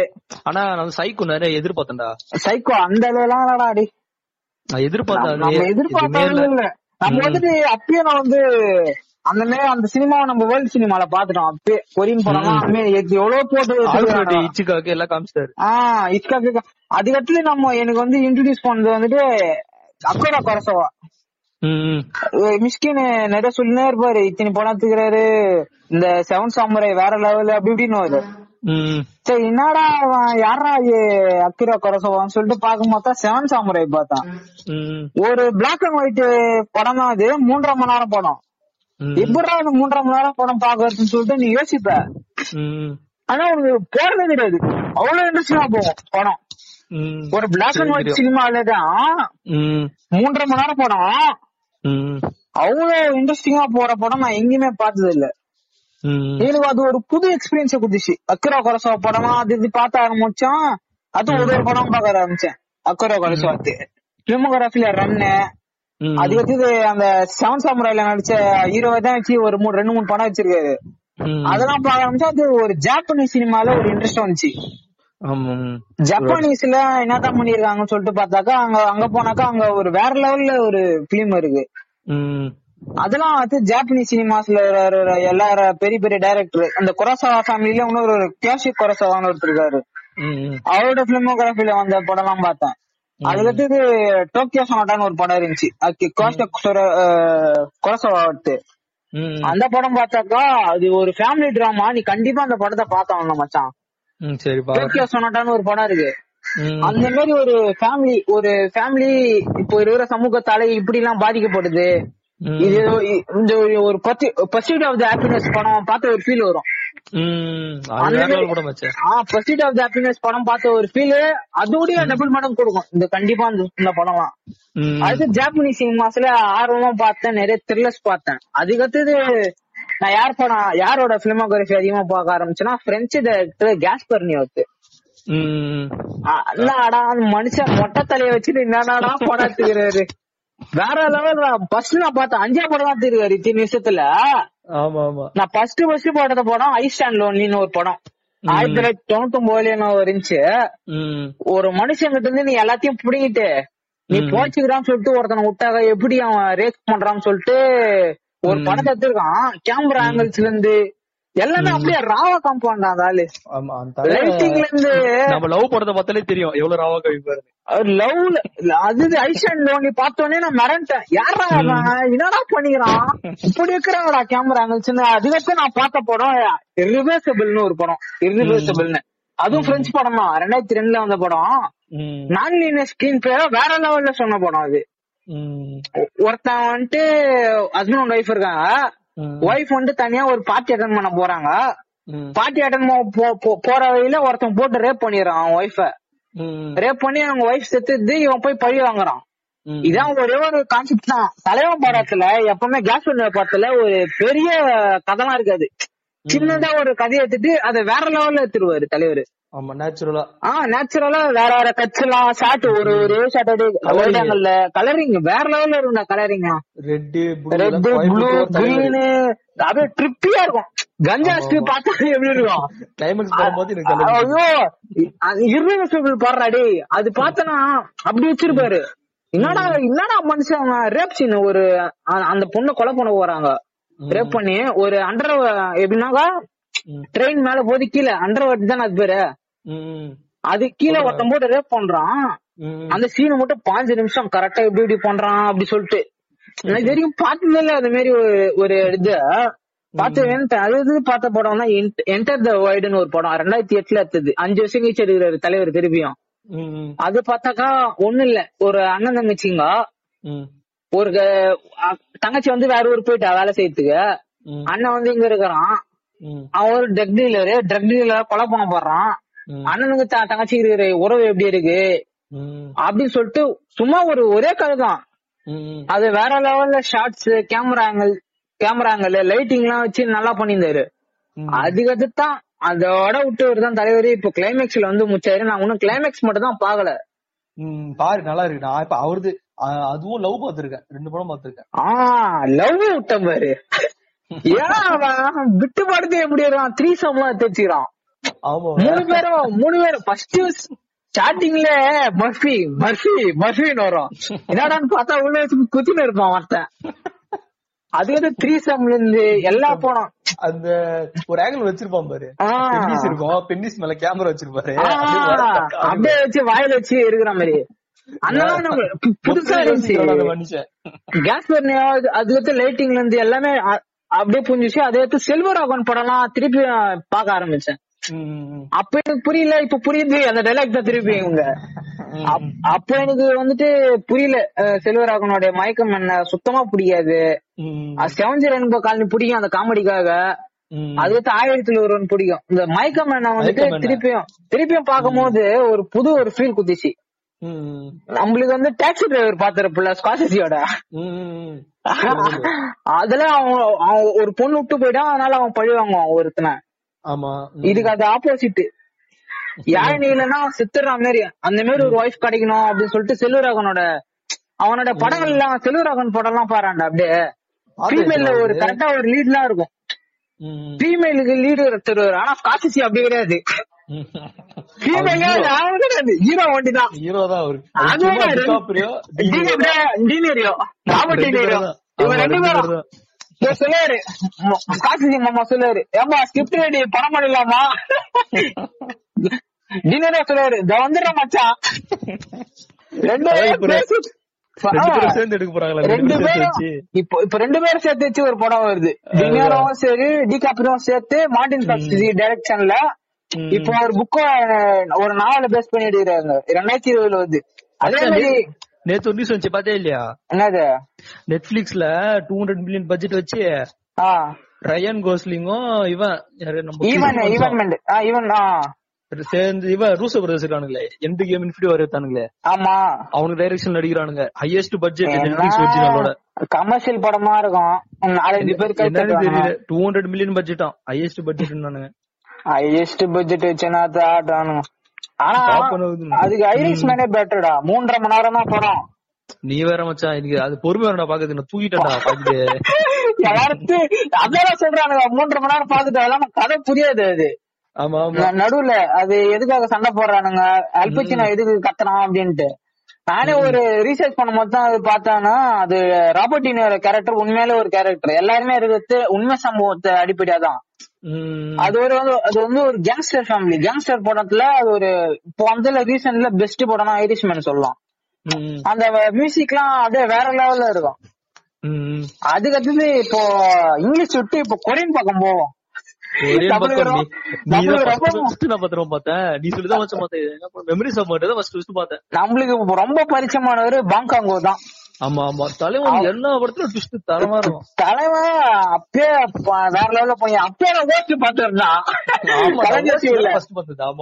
ஆனா நான் சைக்கோ நிறைய எதிர்பார்த்தேன்டா. சைக்கோ அந்த அளவுலாம் இல்லடா அடி நான் எதிர்பார்த்தேன் எதிர்பார்த்தாலும் இல்ல. நம்ம வந்துட்டு அப்பயே நான் வந்து அந்த மாதிரி அந்த சினிமாவை நம்ம வேர்ல்ட் சினிமால பாத்துட்டோம் அப்பயே கொரியன் மாதிரி எவ்வளவு போட்டு ஆல்ஃபிரட் வச்சிருக்காங்க. இச்சிகாக்கு எல்லாம் காமிச்சிட்டாரு. ஆஹ் இஸ்கா அதுக்கடுத்து நம்ம எனக்கு வந்து இன்ட்ரடியூஸ் பண்ணது வந்துட்டு அக்கோரா கொரசவா. மிஸ்கின் நிறைய சொல்லினே இருப்பாரு இத்தனை படம் எடுத்துக்கிறாரு இந்த செவன் சாமுரை வேற லெவல் அப்படி இப்படின்னு. சரி என்னடா யாரா அக்கிரா கொரசவான்னு சொல்லிட்டு பார்க்கும் பார்த்தா செவன் சாமுரை பார்த்தான். ஒரு பிளாக் அண்ட் ஒயிட் படம் தான் அது மூன்றரை மணி நேரம் படம். எப்படா அந்த மூன்றரை மணி நேரம் படம் பாக்குறதுன்னு சொல்லிட்டு நீ யோசிப்ப. ஆனா உனக்கு போறதே கிடையாது அவ்வளவு இன்ட்ரெஸ்டிங்கா போகும் படம். ஒரு பிளாக் அண்ட் ஒயிட். சினிமால தான். மூன்றரை மணி நேரம் படம். அவ்வளவு இன்ட்ரெஸ்டிங்கா போற படம் நான் எங்கேயுமே பார்த்தது இல்ல. எனக்கு அது ஒரு புது எக்ஸ்பீரியன்ஸ் கொடுத்துச்சு. அக்கரா கொரசா படமா அது இது பார்த்த ஆரம்பிச்சோம். அது ஒரு ஒரு படம் பார்க்க ஆரம்பிச்சேன். அக்கரா கொரசா பிலிமோகிராஃபில ரன்னு ம். அதுக்கு அடுத்தது அந்த செவன் சாமுராயில நடிச்ச ஹீரோவை தான் வச்சு ஒரு மூணு ரெண்டு மூணு படம் வச்சிருக்காரு. அதெல்லாம் பார்க்க ஆரம்பிச்சா அது ஒரு ஜாப்பனீஸ் சினிமால ஒரு இன்ட்ரெஸ்ட் வந்துச்சு. ஜப்பானீஸ்ல என்னதான் பண்ணிருக்காங்கன்னு சொல்லிட்டு பார்த்தாக்கா அங்க அங்க போனாக்கா அங்க ஒரு வேற லெவல்ல ஒரு பிலிம் இருக்கு. அதெல்லாம் வந்து ஜாப்பனீஸ் சினிமாஸ்ல எல்லா பெரிய பெரிய டைரக்டர் அந்த கொரசாவா ஃபேமிலில இன்னொரு ஒரு கியாஷி கொரசாவான்னு ஒருத்தர் இருக்காரு. அவரோட பிலிமோகிராஃபில வந்த படம் எல்லாம் பார்த்தேன் அதுக்கடுத்தது டோக்கியோ சொனாட்டான்னு ஒரு படம் இருந்துச்சு. அது கோஸ்ட கொரசாவா ம். அந்த படம் பார்த்தாக்கா அது ஒரு ஃபேமிலி டிராமா நீ கண்டிப்பா அந்த படத்தை பார்த்தாங்க மச்சான். ம். சரி பாரு டோக்கியோ சொனாட்டான்னு ஒரு படம் இருக்கு. அந்த மாதிரி ஒரு ஃபேமிலி ஒரு ஃபேமிலி இப்போ இருக்கிற சமூகத்தால இப்படி எல்லாம் பாதிக்கப்படுது. இது இந்த ஒரு- பர்சிட் ஆஃப் த ஹாப்பினஸ் படம் பார்த்த ஒரு ஃபீல் வரும். பர்சிட் ஆஃப் த ஹாப்பினஸ் படம் பார்த்த ஒரு ஃபீல் அதோடய டபுள் மடங்கு கொடுக்கும். இந்த கண்டிப்பா இந்த படம்லாம். அடுத்து ஜாப்பனீஸ் சினிமாஸ்ல ஆர்வமா பார்த்தேன் நிறைய த்ரில்லர்ஸ் பார்த்தேன். அதுக்கடுத்தது நான் யார் படம் யாரோட பிலிமோகிராஃபி அதிகமா பார்க்க ஆரம்பிச்சேன்னா பிரெஞ்சு டைரக்டர் கேஸ்பர்னி ஒருத்து ம். என்னடா மனுஷன் மொட்டை தலைய வச்சுட்டு என்னடா படம் எடுத்துக்கிறாரு? வேற லெவல் ஃபர்ஸ்ட் நான் பார்த்தேன் அஞ்சா படம் தான் தெரியாது இத்தனை நிமிஷத்துல. நான் ஃபர்ஸ்ட் ஃபர்ஸ்ட் போட்ட படம் ஐ ஸ்டாண்ட் லோன்லின்னு ஒரு படம். ஆயிரத்தி தொள்ளாயிரத்தி தொண்ணூத்தி ஒன்பதுல என்ன இருந்துச்சு. ஒரு மனுஷன் கிட்ட இருந்து நீ எல்லாத்தையும் புடிங்கிட்டு நீ போச்சுக்கிறான்னு சொல்லிட்டு ஒருத்தனை விட்டாக எப்படி அவன் ரேஸ் பண்றான்னு சொல்லிட்டு ஒரு படத்தை எடுத்திருக்கான். கேமரா ஆங்கிள்ஸ்ல இருந்து எல்லாமே அப்படியே ராவா காம்பவுண்ட் அந்த ஆளு. ஆமா அந்த தலை- லைட்டிங்ல இருந்து நம்ம லவ் படத்தை பார்த்தாலே தெரியும். எவ்வளவு ராவா கவிப்பாரு லவ்ல அது ஐஷன் லோனி பார்த்தோன்னே நான் மிரண்டேன். யாரா? என்னடா பண்ணிக்கிறான்? இப்படி இருக்கிறாங்கடா கேமரா ஆங்கிள்ஸ் அதுக்கடுத்து நான் பார்த்த படம் இர்ரிவர்சபிள்னு ஒரு படம். இர்ரிவர்சபிள்னு அதுவும் பிரெஞ்சு படம் தான் ரெண்டாயிரத்தி ரெண்டுல வந்த படம். நான் லீனியர் ஸ்கிரீன் பிளே வேற லெவல்ல சொன்ன படம் அது. ஒருத்தன் வந்துட்டு ஹஸ்பண்ட் அண்ட் ஒய்ஃப் இருக்காங்க. ஒய்ஃப் வந்து தனியா ஒரு பார்ட்டி அட்டன் பண்ண போறாங்க. பார்ட்டி அட்டன் போற வழியில ஒருத்தன் போட்டு ரேப் பண்ணிடுறான் அவன் ஒய்ஃப. ரேப் பண்ணி அவங்க ஒய்ஃப் செத்துது இவன் போய் பழி வாங்குறான். இதான் ஒரே ஒரு கான்செப்ட் தான். தலைவன் படத்துல எப்பவுமே கேஸ் படத்துல ஒரு பெரிய கதைலாம் இருக்காது. சின்னதா ஒரு கதையை எடுத்துட்டு அதை வேற லெவல்ல எடுத்துருவாரு தலைவர். ஆமா நேச்சுரலா ஆஹ் நேச்சுரலா வேற வேற கட்செல்லாம் ஷாட் ஒரு ஒரு ஷாட் அப்படியே கலரிங் வேற லெவல்ல இருக்கும்டா colouring red red blue green அப்படியே ட்ரிப்பியா இருக்கும். கஞ்சா ஸ்டில் பார்த்தா எப்படி இருக்கும்? கிளைமேக்ஸ் போகும்போது எனக்கு ஐயோ irreversible பாடுறா டேய். அது பார்த்தனா அப்படி வச்சிருப்பாரு. என்னடா என்னடா மனுஷன் ரேப் சீன் ஒரு அந்த பொண்ணை கொலை பண்ண போறாங்க. ரேப் பண்ணி ஒரு அண்டர் எப்படின்னாக்கா. ட்ரெயின் மேல போது கீழே அண்டர் தானே அது பேரு. அது கீழே ஒருத்தன் போட்டு ரேப் பண்றான். அந்த சீன் மட்டும் பாஞ்சு நிமிஷம் கரெக்டா எப்படி இப்படி பண்றான் அப்படி சொல்லிட்டு. நான் இது வரைக்கும் பார்த்ததே இல்ல அந்த மாதிரி ஒரு ஒரு இது. பார்த்து அது இது பார்த்த படம் தான் என்டர் த வைடுன்னு ஒரு படம். ரெண்டாயிரத்தி எட்டுல எடுத்தது. அஞ்சு வருஷம் கழிச்சு எடுக்கிறாரு தலைவர் திருப்பியும். அது பார்த்தாக்கா ஒண்ணு இல்ல. ஒரு அண்ணன் தங்கச்சிங்க. ஒரு தங்கச்சி வந்து வேற ஊர் போயிட்டா வேலை செய்யறதுக்கு. அண்ணன் வந்து இங்க இருக்கிறான். அவன் ஒரு ட்ரக் டீலரு ட்ரக் டீலர் கொலை பண்ண போடுறான். அண்ணனுக்கு த- தங்கச்சிக்கு இருக்கிற உறவு எப்படி இருக்கு. அப்படின்னு சொல்லிட்டு சும்மா ஒரு ஒரே கதை தான். அது வேற லெவல்ல shots camera angle camera angle lighting எல்லாம் வச்சு நல்லா பண்ணியிருந்தாரு. அதுக்கு தான் அதோட விட்டு தான் தலைவர். இப்போ கிளைமேக்ஸ்ல வந்து முச்சாரு நான் இன்னும் கிளைமேக்ஸ் மட்டும் தான் பாக்கல. பாரு நல்லா இருக்கு. நான் இப்ப அவரது அதுவும் லவ் பாத்திருக்கேன் ரெண்டு படம் பாத்திருக்கேன் ஆ லவ் விட்ட பாரு. ஏன் விட்டு படுத்து எப்படி இருக்கான் த்ரீ சம்லாம் தெரிச்சுக்கிறான் ஆமா மூணு பேரும் மூணு பேரும். ஃபர்ஸ்ட் ஸ்டார்டிங்ல மர்ஃபி மர்ஃபி மர்ஃபின்னு வரும். என்னடான்னு பார்த்தா உள்ள வச்சு குத்தின்னு இருப்பான் ஒருத்தன் அது வந்து த்ரீ சம்ல இருந்து எல்லா படம் அந்த ஒரு ஆங்கிள் வச்சிருப்பான் பாரு. பென்னிஸ் இருக்கும். பென்னிஸ் மேல கேமரா வச்சிருப்பாரு. அப்படியே வச்சு வாயில வச்சு இருக்கிற மாதிரி. புதுசா இருந்துச்சு. மனுஷன். கேஸ் அது வந்து லைட்டிங்ல இருந்து எல்லாமே அப்படியே புரிஞ்சுச்சு. அதே எடுத்து செல்வராகவன் படம்லாம் திருப்பி நான் பார்க்க ஆரம்பிச்சேன். அப்ப எனக்கு புரியல இப்ப புரியுது அந்த டைலாக் தான் திருப்பி இவங்க. அப்ப எனக்கு வந்துட்டு புரியல அஹ், செல்வராகவனுடைய மயக்கம் என்ன? சுத்தமா பிடிக்காது ம். செவன்ஜி ரெயின்போ காலனி பிடிக்கும் அந்த காமெடிக்காக. ம். அதுக்கு ஆயிரத்துல ஒருவன் பிடிக்கும். இந்த மயக்கம் நான் வந்துட்டு என்ன? திருப்பியும் திருப்பியும் பார்க்கும்போது ஒரு புது ஒரு ஃபீல் குத்திச்சு. நம்மளுக்கு வந்து டாக்ஸி டிரைவர் ம், ம். அதுல அவன் ஒரு பொண்ணு விட்டு போயிட்டான் அதனால அவன் பழி வாங்குவான் ஒருத்தனை ஆமா. இதுக்கு அது ஆப்போசிட் யாழ் இல்லைன்னா சித்துற மாதிரி அந்த மாதிரி ஒரு ஒய்ஃப் கிடைக்கணும் அப்படின்னு சொல்லிட்டு செல்வராகனோட அவனோட படங்கள் எல்லாம் செல்வராகவன் படம் எல்லாம் பாறான்டா அப்படியே ஃபீமேல்ல ஒரு. கரெக்டா ஒரு லீட் எல்லாம் இருக்கும். ஃபீமேலுக்கு லீடு தருவாரு ஆனா காசிசி அப்படி கிடையாது. ஹீரோ ஒண்டி தான் ஹீரோ அவரு ராபர்ட் ரெண்டு பேரும் ம- காசிசி மாமா சொல்லுவாரு ஏமா ஸ்கிரிப்ட் ரெடி படம் பண்ணிடலாமா? டினரே சொல்லுவாரு இத வந்துடுற மச்சான். ரெண்டு அதான் பேரும் இப்ப ரெண்டு. பேரும் சேர்த்து வச்சு. இப்போ இப்ப ரெண்டு பேரும் சேர்த்து வச்சு ஒரு படம் வருது. டினரும் சரி டிகாப்ரியும் சேர்த்து மார்டின் டைரக்ஷன்ல. இப்போ ஒரு புக்க ஒரு நாவல பேஸ் பண்ணி எடுக்கிறாங்க ரெண்டாயிரத்தி இருபதுல வருது. அதே மாதிரி நேத்து ஒரு நியூஸ் வந்துச்சு பாத்தே இல்லையா? என்னது? நெட்ஃபிளிக்ஸ்ல டூ ஹண்ட்ரட் மில்லியன் பட்ஜெட் வச்சு ரயன் கோஸ்லிங்கும் இவன் சேர்ந்து இவன் ரூசோ பிரதர்ஸ் இருக்கானுங்களே எந்த கேம் இன்ஃபிடி வர எடுத்தானுங்களே. ஆமா. அவனுக்கு டைரக்ஷன் நடிக்கிறானுங்க. ஹையஸ்ட் பட்ஜெட் நெட்ஃபிளிக்ஸ் ஒரிஜினலோட கமர்ஷியல் படமா இருக்கும். டூ ஹண்ட்ரட் மில்லியன் பட்ஜெட்டாம் ஹையஸ்ட் பட்ஜெட் ஹையஸ்ட் பட்ஜெட் வச்சுனா ஆடுறானுங்க ஆனா அதுக்கு ஐரிஷ் மேனே பெட்டர்டா மூன்றரை மணி நேரம் தான் படம். நீ வேற மச்சான் எனக்கு அது பொறுமை வேணா பாக்குது நான் தூக்கிட்டேன்டா பாக்குது யாருக்கு அதான் சொல்றானுங்க மூன்றரை மணி நேரம் பாத்துட்டு அதெல்லாம் கதை புரியாது அது. நடுவுல அது எதுக்காக சண்டை போடுறானுங்க? அல்பச்சினா எதுக்கு கத்துறான் அப்படின்ட்டு. நானே ஒரு ரீசர்ச் பண்ணும்போது தான் அது பார்த்தானா அது ராபர்டினோட கேரக்டர் உண்மையிலே ஒரு கேரக்டர் எல்லாருமே இருக்கிறது உண்மை சம்பவத்தை அடிப்படையா தான். அது ஒரு வந்து அது வந்து ஒரு கேங்ஸ்டர் ஃபேமிலி கேங்ஸ்டர் படத்துல அது ஒரு இப்போ வந்து ரீசன்ட்ல பெஸ்ட் படம்னா ஐரிஷ் மேன் சொல்லலாம். அந்த மியூசிக்லாம் அப்படியே வேற லெவல்ல இருக்கும். அதுக்கு அடுத்தது இப்போ இங்கிலீஷ் விட்டு இப்போ கொரியன் பக்கம் போவோம். தமிழ் பக்கம் நீ- நான் பத்திரம் பார்த்தேன் நீ சொல்லிதான் வச்ச பார்த்தேன் மெமரிஸ் ஆஃப் மட்டும் தான் ஃபர்ஸ்ட் ஃபர்ஸ்ட் பார்த்தேன். நம்மளுக்கு இப்போ ரொம்ப பரிச்சயமானவர் பாங்காங்கோ தான். ஆமா ஆமா. தலைவன் எல்லா படத்துலயும் ட்விஸ்ட் தரமா இருக்கும். தலைவன் அப்பயே ப- வேற லெவல்ல போய் அப்பயே நான் ஓட்டு பாத்துருந்தான்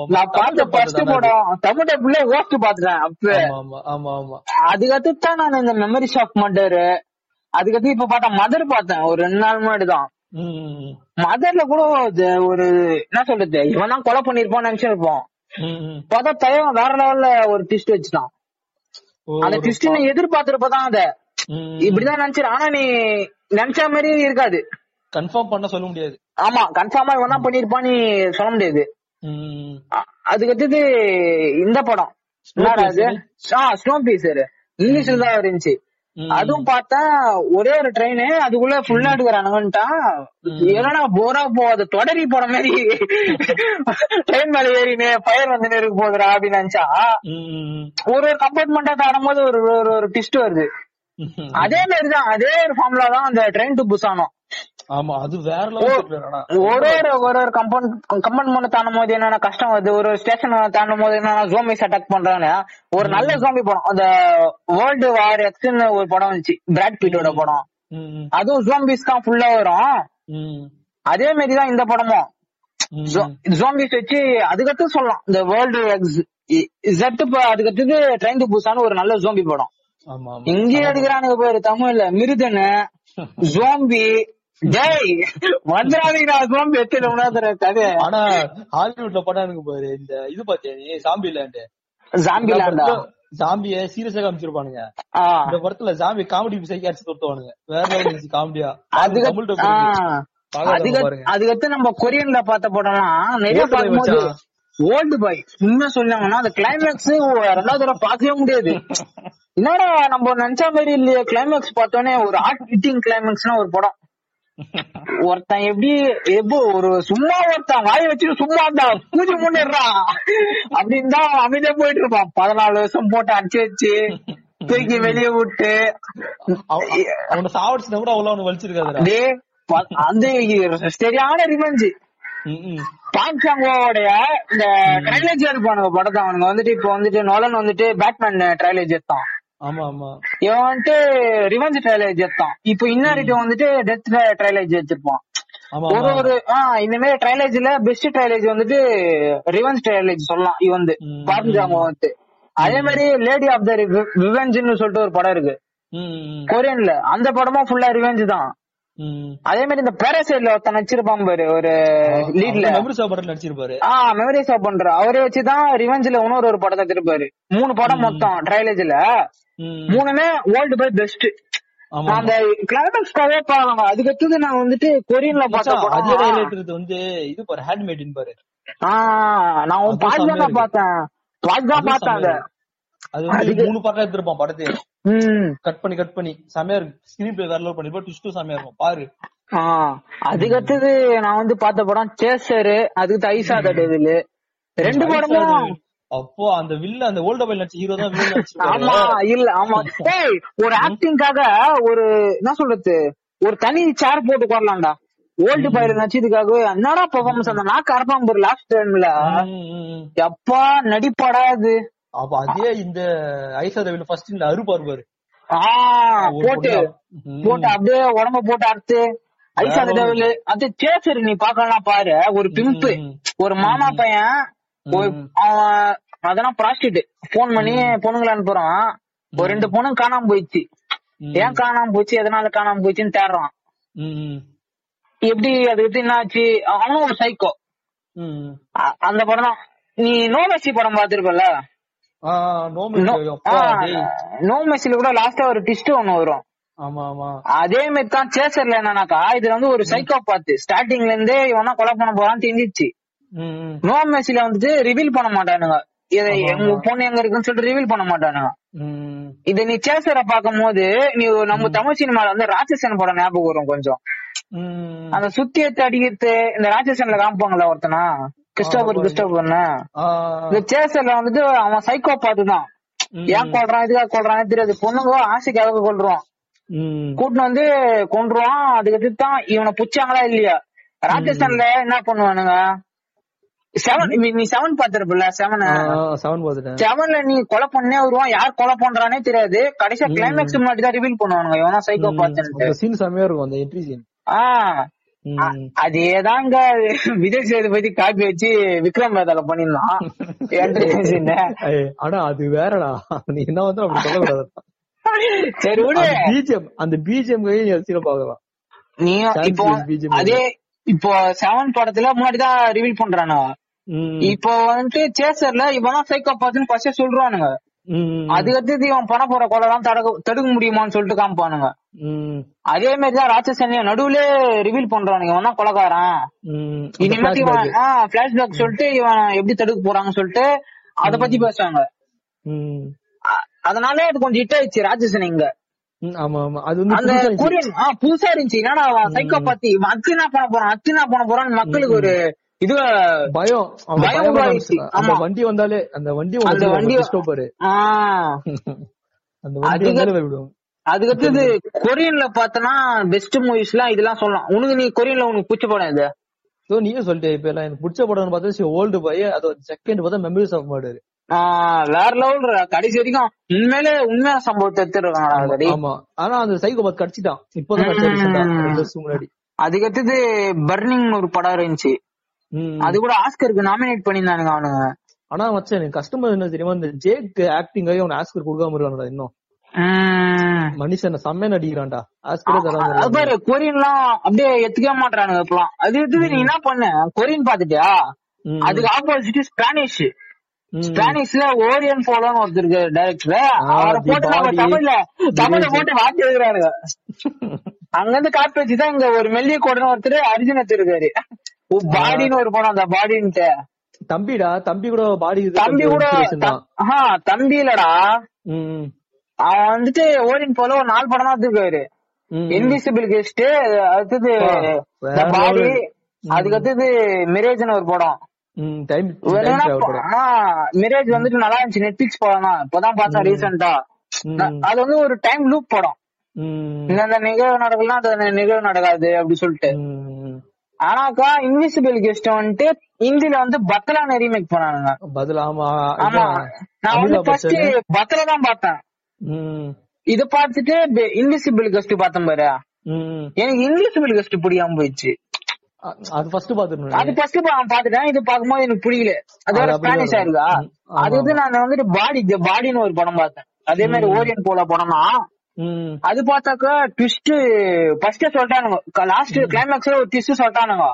நான் பார்த்த ஃபர்ஸ்ட் படம் தமிழ் டப்புல ஓட்டு பாத்துட்டேன் அப்ப ஆமா ஆமா ஆமா அதுக்கடுத்து தான் நான் இந்த மெமரி ஷாப் மர்டர் அதுக்கடுத்து இப்ப பார்த்தேன் மதர் பார்த்தேன். ஒரு ரெண்டு நாள் முன்னாடி தான் ம். மதர்ல கூட ஒரு என்ன சொல்றது இவன் தான் கொலை பண்ணிருப்பான்னு நினைச்சிருப்போம். பார்த்தா தலைவன் வேற லெவல்ல ஒரு ட்விஸ்ட் வச்சுட்டான். அந்த ட்விஸ்ட் நீ எதிர்பார்த்திருப்பதான் அத. இப்படிதான் நினைச்சிரு ஆனா நீ நினைச்ச மாதிரி இருக்காது. கன்ஃபார்ம் பண்ண சொல்ல முடியாது. ஆமா கன்ஃபார்மா இவன் தான் பண்ணிருப்பான்னு சொல்ல முடியாது. அதுக்கு அடுத்தது இந்த படம். ஸ்னோ பீசர் இங்கிலீஷ்ல தான் இருந்துச்சு. அதுவும் பார்த்தா ஒரே ஒரு ட்ரெயின் அதுக்குள்ள ஃபுல்லா எடுக்கிறானுங்கன்ட்டான் என்னடா போரா போகாது தொடரி போற மாதிரி. ட்ரெயின் மேல ஏறினே ஃபயர் வந்து இருக்கு போகுதுடா அப்படின்னு நினைச்சா. ஒரு ஒரு கம்பார்ட்மெண்டா தாடும்போது ஒரு ஒரு ஒரு ட்விஸ்ட் வருது. அதே மாதிரி தான் அதே ஒரு ஃபார்முலா தான் அந்த ட்ரெயின் டு புசானோ ஆமா அது வேற ஒரு ஒரு ஒரு ஒரு கம்பவுண்ட் கம்பவுண்ட் தாண்டும் போது என்னென்ன கஷ்டம். வருது ஒரு ஒரு ஸ்டேஷன் தாண்டும் போது என்னென்ன ஜோம்பிஸ் அட்டாக் பண்றாங்க. ஒரு நல்ல ஜோம்பி படம். அந்த வேர்ல்டு வார் எக்ஸ்னு ஒரு படம் வந்துச்சு. பிராட் பீட்டோட படம். அதுவும் ஜோம்பிஸ் தான் ஃபுல்லா வரும். அதே மாதிரி தான் இந்த படமும். ஜோம்பிஸ் வச்சு அதுக்கடுத்து சொல்லலாம். இந்த வேர்ல்டு எக்ஸ் இசட்டு அதுக்கடுத்தது ட்ரெயின் டு புசான்னு ஒரு நல்ல ஜோம்பி படம். இங்கே எடுக்கிறானுங்க பேரு தமிழ்ல. மிருதனு ஜோம்பி டேய் வந்துடாதீங்கடா ஜோம்பி எத்தனை கதை. ஆனா ஹாலிவுட்ல படம் எனக்கு பாரு இந்த இது பாத்தியா நீ? சாம்பி லேண்ட் ஜாம்பி லேண்டா ஜாம்பிய சீரியஸா காமிச்சிருப்பானுங்க. இந்த படத்துல ஜாம்பி காமெடி பிசைக்கு அடிச்சு தொட்டுவானுங்க வேற காமெடியா பாருங்க. அதுக்கடுத்து நம்ம கொரியன்ல பார்த்த படம்லாம் நிறைய பார்க்கும்போது. ஓல்டு பாய் உண்மை சொன்னாங்கன்னா அந்த கிளைமேக்ஸ் ரெண்டாவது தடவை பார்க்கவே முடியாது. என்னடா நம்ம நினைச்ச மாதிரி இல்லையே கிளைமேக்ஸ் பார்த்தோன்னே ஒரு ஆர்ட் ஹிட்டிங் கிளைமேக்ஸ்னா ஒரு படம். ஒருத்தன் எப்படி எப்போ ஒரு சும்மா ஒருத்தன் வாய வச்சுட்டு சும்மா இருந்தா பூஜை முன்னிடுறான் அப்படின்னு தான் அமைதியா போயிட்டு இருப்பான். பதினாலு வருஷம் போட்டு அடிச்சு வச்சு தூக்கி வெளியே விட்டு. அவ- அவனை சாவடிச்சுனா கூட அவ்வளவு அவனு ப- அந்த சரியான ரிவெஞ்சு. பாங்சாங்கோடைய இந்த ட்ரைலேஜ் இருப்பானுங்க படத்தை. அவனுங்க வந்துட்டு இப்போ வந்துட்டு நோலன் வந்துட்டு பேட்மேன் ட்ரைலேஜ் எடுத்தான். ஆமா ஆமா இவன் வந்துட்டு ரிவெஞ்ச் ட்ரைலேஜ் எடுத்தான் இப்போ இன்னாரிட்டி வந்துட்டு டெத் ட்ரைலேஜ் வச்சிருப்பான். ஆமா ஒரு ஒரு ஆஹ் இந்த மாதிரி ட்ரைலேஜ்ல பெஸ்ட் ட்ரைலேஜ் வந்துட்டு ரிவெஞ்ச் ட்ரைலேஜ் சொல்லலாம் இது வந்து. ம், பார்த்துட்டாங்க வந்து அதே மாதிரி லேடி ஆஃப் த ரிவெஞ்ச்னு சொல்லிட்டு ஒரு படம் இருக்கு. கொரியன்ல. அந்த படமும் ஃபுல்லா ரிவெஞ்ச் தான். அதே மாதிரி இந்த பேரசைட்ல ஒருத்தன் நடிச்சிருப்பான் பாரு ஒரு லீட்ல அவர் மெமரி சாப் படத்துல நடிச்சிருப்பாரு. ஆஹ் மெமரிஸ் ஆஃப் பண்ற அவரே வச்சுதான் ரிவெஞ்ச்ல இன்னொரு ஒரு படத்தை திருப்பாரு மூணு படம் மொத்தம் ட்ரைலேஜ்ல. மூணுமே வேர்ல்டு பை பெஸ்ட் அந்த கிளைமேக்ஸ்க்காகவே பாருங்க. அதுக்கு அடுத்தது நான் வந்துட்டு கொரியன்ல பார்த்த மச்சான், அதே படம். ஹைலைட் வந்து இது பாரு ஹேண்ட்மேடின் பாரு. நான் உன் செம்மையா தான். பார்த்தேன். பாட்டு தான் பார்த்தேன் அத. வந்து மூணு பார்ட்டா எடுத்திருப்பான் படத்தையே ம் கட் பண்ணி கட் பண்ணி. செமையா இருக்கு. ஸ்கிரீன் பிளே வேற லெவல் பண்ணிருப்பா ட்விஸ்டும் செமையா இருக்கும். பாரு. அதுக்கு அடுத்தது நான் வந்து பார்த்த படம் சேசரு அதுக்கு ஐசா த டெவில் ரெண்டு படமும் அப்போ அந்த வில்ல அந்த ஓல்ட் மொபைல் நடிச்ச ஹீரோ தான் ஆமா இல்ல ஆமா. டேய் ஒரு ஆக்டிங்காக ஒரு என்ன சொல்றது ஒரு தனி சேர் போட்டு உட்காரலாம்டா. ஓல்டு பயில நடிச்சதுக்காகவே என்னடா பெர்ஃபார்மன்ஸ் அந்த நாக்கு அரப்பான் ஒரு லாஸ்ட் டைம்ல. எப்பா நடிப்பாடா அது அப்ப அதே இந்த ஐசா தேவில ஃபர்ஸ்ட் இந்த அருப்பாரு பாரு. போட்டு. போட்டு அப்படியே உடம்ப போட்டு அறுத்து ஐசா டெவில் அது சேசரு நீ பாக்கலாம் பாரு ஒரு பிம்பு. ஒரு மாமா பையன் ம். அவன் அதெல்லாம் ப்ராஸ்டியூட் போன் பண்ணி பொண்ணுங்களை அனுப்புறான் ஒரு ரெண்டு பொண்ணு காணாம போயிடுச்சு. ஏன் காணாம போச்சு எதனால காணாம போச்சுன்னு தேடுறான். எப்படி அதுக்கு என்ன ஆச்சு அவனும் ஒரு சைக்கோ. அந்த படம் தான் நீ நோ மெஸ்ஸி படம் பாத்திருப்பல ஆ, no mistake. அப்பா, டேய். நோ மெஸ்ஸில கூட லாஸ்டா ஒரு டிஸ்ட் ஒண்ணு வரும் அதே மாதிரி தான் சேசர்ல என்னன்னாக்கா இதுல வந்து ஒரு சைக்கோ பாத்து ஸ்டார்டிங்ல இருந்தே இவனா கொலை பண்ண போறான்னு தெரிஞ்சிச்சு. நோ மெஸ்ஸில வந்துட்டு ரிவீல் பண்ண மாட்டானுங்க. இதை எங்க பொண்ணு எங்க இருக்குன்னு சொல்லிட்டு ரிவீல் பண்ண மாட்டானுங்க. இத நீ சேசரை பார்க்கும் போது நீ நம்ம தமிழ் சினிமால வந்து ராட்சசன் படம் ஞாபகம் வரும் கொஞ்சம். அந்த சுத்தி எடுத்து அடிக்கிறது இந்த ராட்சசன்ல காமிப்பாங்கல்ல ஒருத்தனா? கிறிஸ்டோபர் ஆ, இந்த சேசர்ல வந்துட்டு அவன் சைக்கோ பாத்து தான். ஏன் கொள்றான் இதுக்காக கொள்றான் தெரியாது. பொண்ணுங்க ஆசைக்காக கொள்றான் ம். கூட்டின்னு வந்து கொன்றுவான் அதுக்கு தான் இவனை புச்சாங்களா இல்லையா? ராட்சசன்ல என்ன பண்ணுவானுங்க? செவன் நீ செவன் பாத்திருப்பல செவன் செவன் பாத்துட்டேன் செவன்ல நீ கொலை பண்ணே வருவான் யார் கொலை பண்றானே தெரியாது. கடைசியா கிளைமேக்ஸ் முன்னாடி தான் ரிவீல் பண்ணுவானுங்க. இவனா சைக்கோ அந்த சீன் செமையா இருக்கும் அந்த என்ட்ரி சீன் ஆஹ் அதேதாங்க. விஜய் சேதுபதி காப்பி வச்சு விக்ரம் வேதால பண்ணிருந்தான். ஆனா அது வேறடா. நீ என்ன வந்து அப்படி சொல்லக்கூடாது. சரி விடு. பிஜிஎம் அந்த பிஜிஎம் கை நீ சீனை பாக்கலாம் நீ இப்போ. அதே இப்போ செவன் படத்துல முன்னாடிதான் ரிவீல் பண்றானுங்க இப்போ வந்துட்டு சேசர்ல இவன் சைக்கோ பாத்துன்னு ஃபர்ஸ்ட் சொல்றானுங்க அதுக்கு அடுத்தது இவன் பண்ண போற கொலைலாம் தடுக்க தடுக்க முடியுமான்னு சொல்லிட்டு காமிப்பானுங்க. அதே மாதிரிதான் ராட்சசன்யா நடுவுல ரிவீல் பண்றானுங்க. இவன் தான் கொலைகாரன் இனிமேட்டு இவன் பிளாஷ்பேக் சொல்லிட்டு இவன் எப்படி தடுக்க போறாங்கன்னு சொல்லிட்டு அத பத்தி பேசுவாங்க. அதனால அது கொஞ்சம் ஹிட் ஆயிடுச்சு ராட்சசன் இங்க. ஆமா ஆமா. அது வந்து புதுசா இருந்துச்சு. என்னடா சைக்கோ பாத்தி என்ன பண்ண போறான் பண்ண போறான்னு மக்களுக்கு ஒரு இது பயம். பயம். அந்த ஆமா. வண்டி வந்தாலே அந்த வண்டி அந்த வண்டி- ஸ்டோப்பரு அந்த வண்டி வந்தாலே விடும். அதுக்கு அடுத்தது கொரியன்ல பார்த்தனா பெஸ்ட் மூவிஸ் எல்லாம் இதெல்லாம் சொல்லலாம். உனக்கு நீ கொரியன்ல உனக்கு பிடிச்ச படம் இது நீயே சொல்லிட்டே இப்ப எல்லாம் எனக்கு பிடிச்ச படம்னு பார்த்தா ஓல்டு பாய் அது செகண்ட் பார்த்தா மெமரிஸ் ஆஃப் மர்டர் வேற லெவல் கடைசி வரைக்கும் உண்மையிலே உண்மையான சம்பவத்தை எடுத்துருக்காங்க ஆமா ஆனா அந்த சைக்கோ பாத் கடிச்சிட்டான். இப்பதான் முன்னாடி. அதுக்கு அடுத்தது பர்னிங் ஒரு படம் இருந்துச்சு. அது கூட ஆஸ்கருக்கு நாமினேட் பண்ணியிருந்தானுங்க அவனுங்க. ஆனா மச்சான் எனக்கு கஷ்டமா என்ன தெரியுமா இந்த ஜேக் ஆக்டிங் ஆகி அவன் ஆஸ்கர் கொடுக்காம இருக்கான்டா இன்னும். மனுஷன் செம்ம நடிக்கிறான்டா. ஆஸ்கரே இருக்கான். பாரு கொரியன்லாம் அப்படியே எத்துக்கவே மாட்டானுங்க இப்பலாம். அது எடுத்து நீ என்ன பண்ண? கொரியன் பாத்துட்டியா. அதுக்கு ஆப்போசிட் ஸ்பானிஷ். ஸ்பானிஷ்ல ஓரியன் போலோன்னு ஒருத்தர் இருக்கு டைரக்டர் அவரை போட்டு நம்ம. தமிழ்ல தமிழ்ல போட்டு மாத்தி எழுதுறானுங்க அங்க இருந்து காப்பி வச்சுதான் இங்க ஒரு மெல்லிய கோடுன்னு ஒருத்தர் அர்ஜுன் எடுத்திருக்காரு பாடின்னு ஒரு படம் அந்த பாடின்ட்டு. தம்பிடா தம்பி கூட பாடி தம்பி கூட தம்பி இல்லடா. அவன் வந்துட்டு ஓரியன் போல ஒரு நாலு படம் தான் எடுத்திருக்காரு ம். இன்விசிபிள் கெஸ்ட் அடுத்தது பாடி. அதுக்கு அடுத்தது மிரேஜ்னு ஒரு படம். மிரேஜ் வந்துட்டு நல்லா இருந்துச்சு நெட்ஃபிளிக்ஸ் படம் தான் இப்பதான் பார்த்தேன் ரீசெண்டா. அது வந்து ஒரு டைம் லூப் படம். இந்த நிகழ்வு நடக்கலாம் நிகழ்வு நடக்காது அப்படி சொல்லிட்டு. ஆனாக்கா இன்விசிபிள் கெஸ்ட் வந்துட்டு ஹிந்தில வந்து பத்தலான ரீமேக் பண்ணானுங்க பதில் ஆமா. நான் வந்து ஃபர்ஸ்ட். பத்தல தான் பார்த்தேன். இத பார்த்துட்டு இன்விசிபிள் கெஸ்ட் பார்த்தேன் பாரு. எனக்கு இன்விசிபிள் கெஸ்ட் பிடிக்காம போயிடுச்சு அது ஃபர்ஸ்ட் பாத்துருந்தேன் அது ஃபர்ஸ்ட் பாத்துட்டேன். இது பாக்கும்போது எனக்கு பிடிக்கல அது வேற அது அப்படிதான் ஸ்பானிஷா இருக்கா? அது வந்து நான் வந்துட்டு பாடி பாடின்னு ஒரு படம் பார்த்தேன். அதே மாதிரி ஓரியன் போல படம் தான் ம். அது பார்த்தாக்கா ட்விஸ்ட் ஃபர்ஸ்ட் சொல்லிட்டானுங்க. லாஸ்ட் கிளைமேக்ஸ்ல ஒரு ட்விஸ்ட் சொல்லிட்டானுங்க.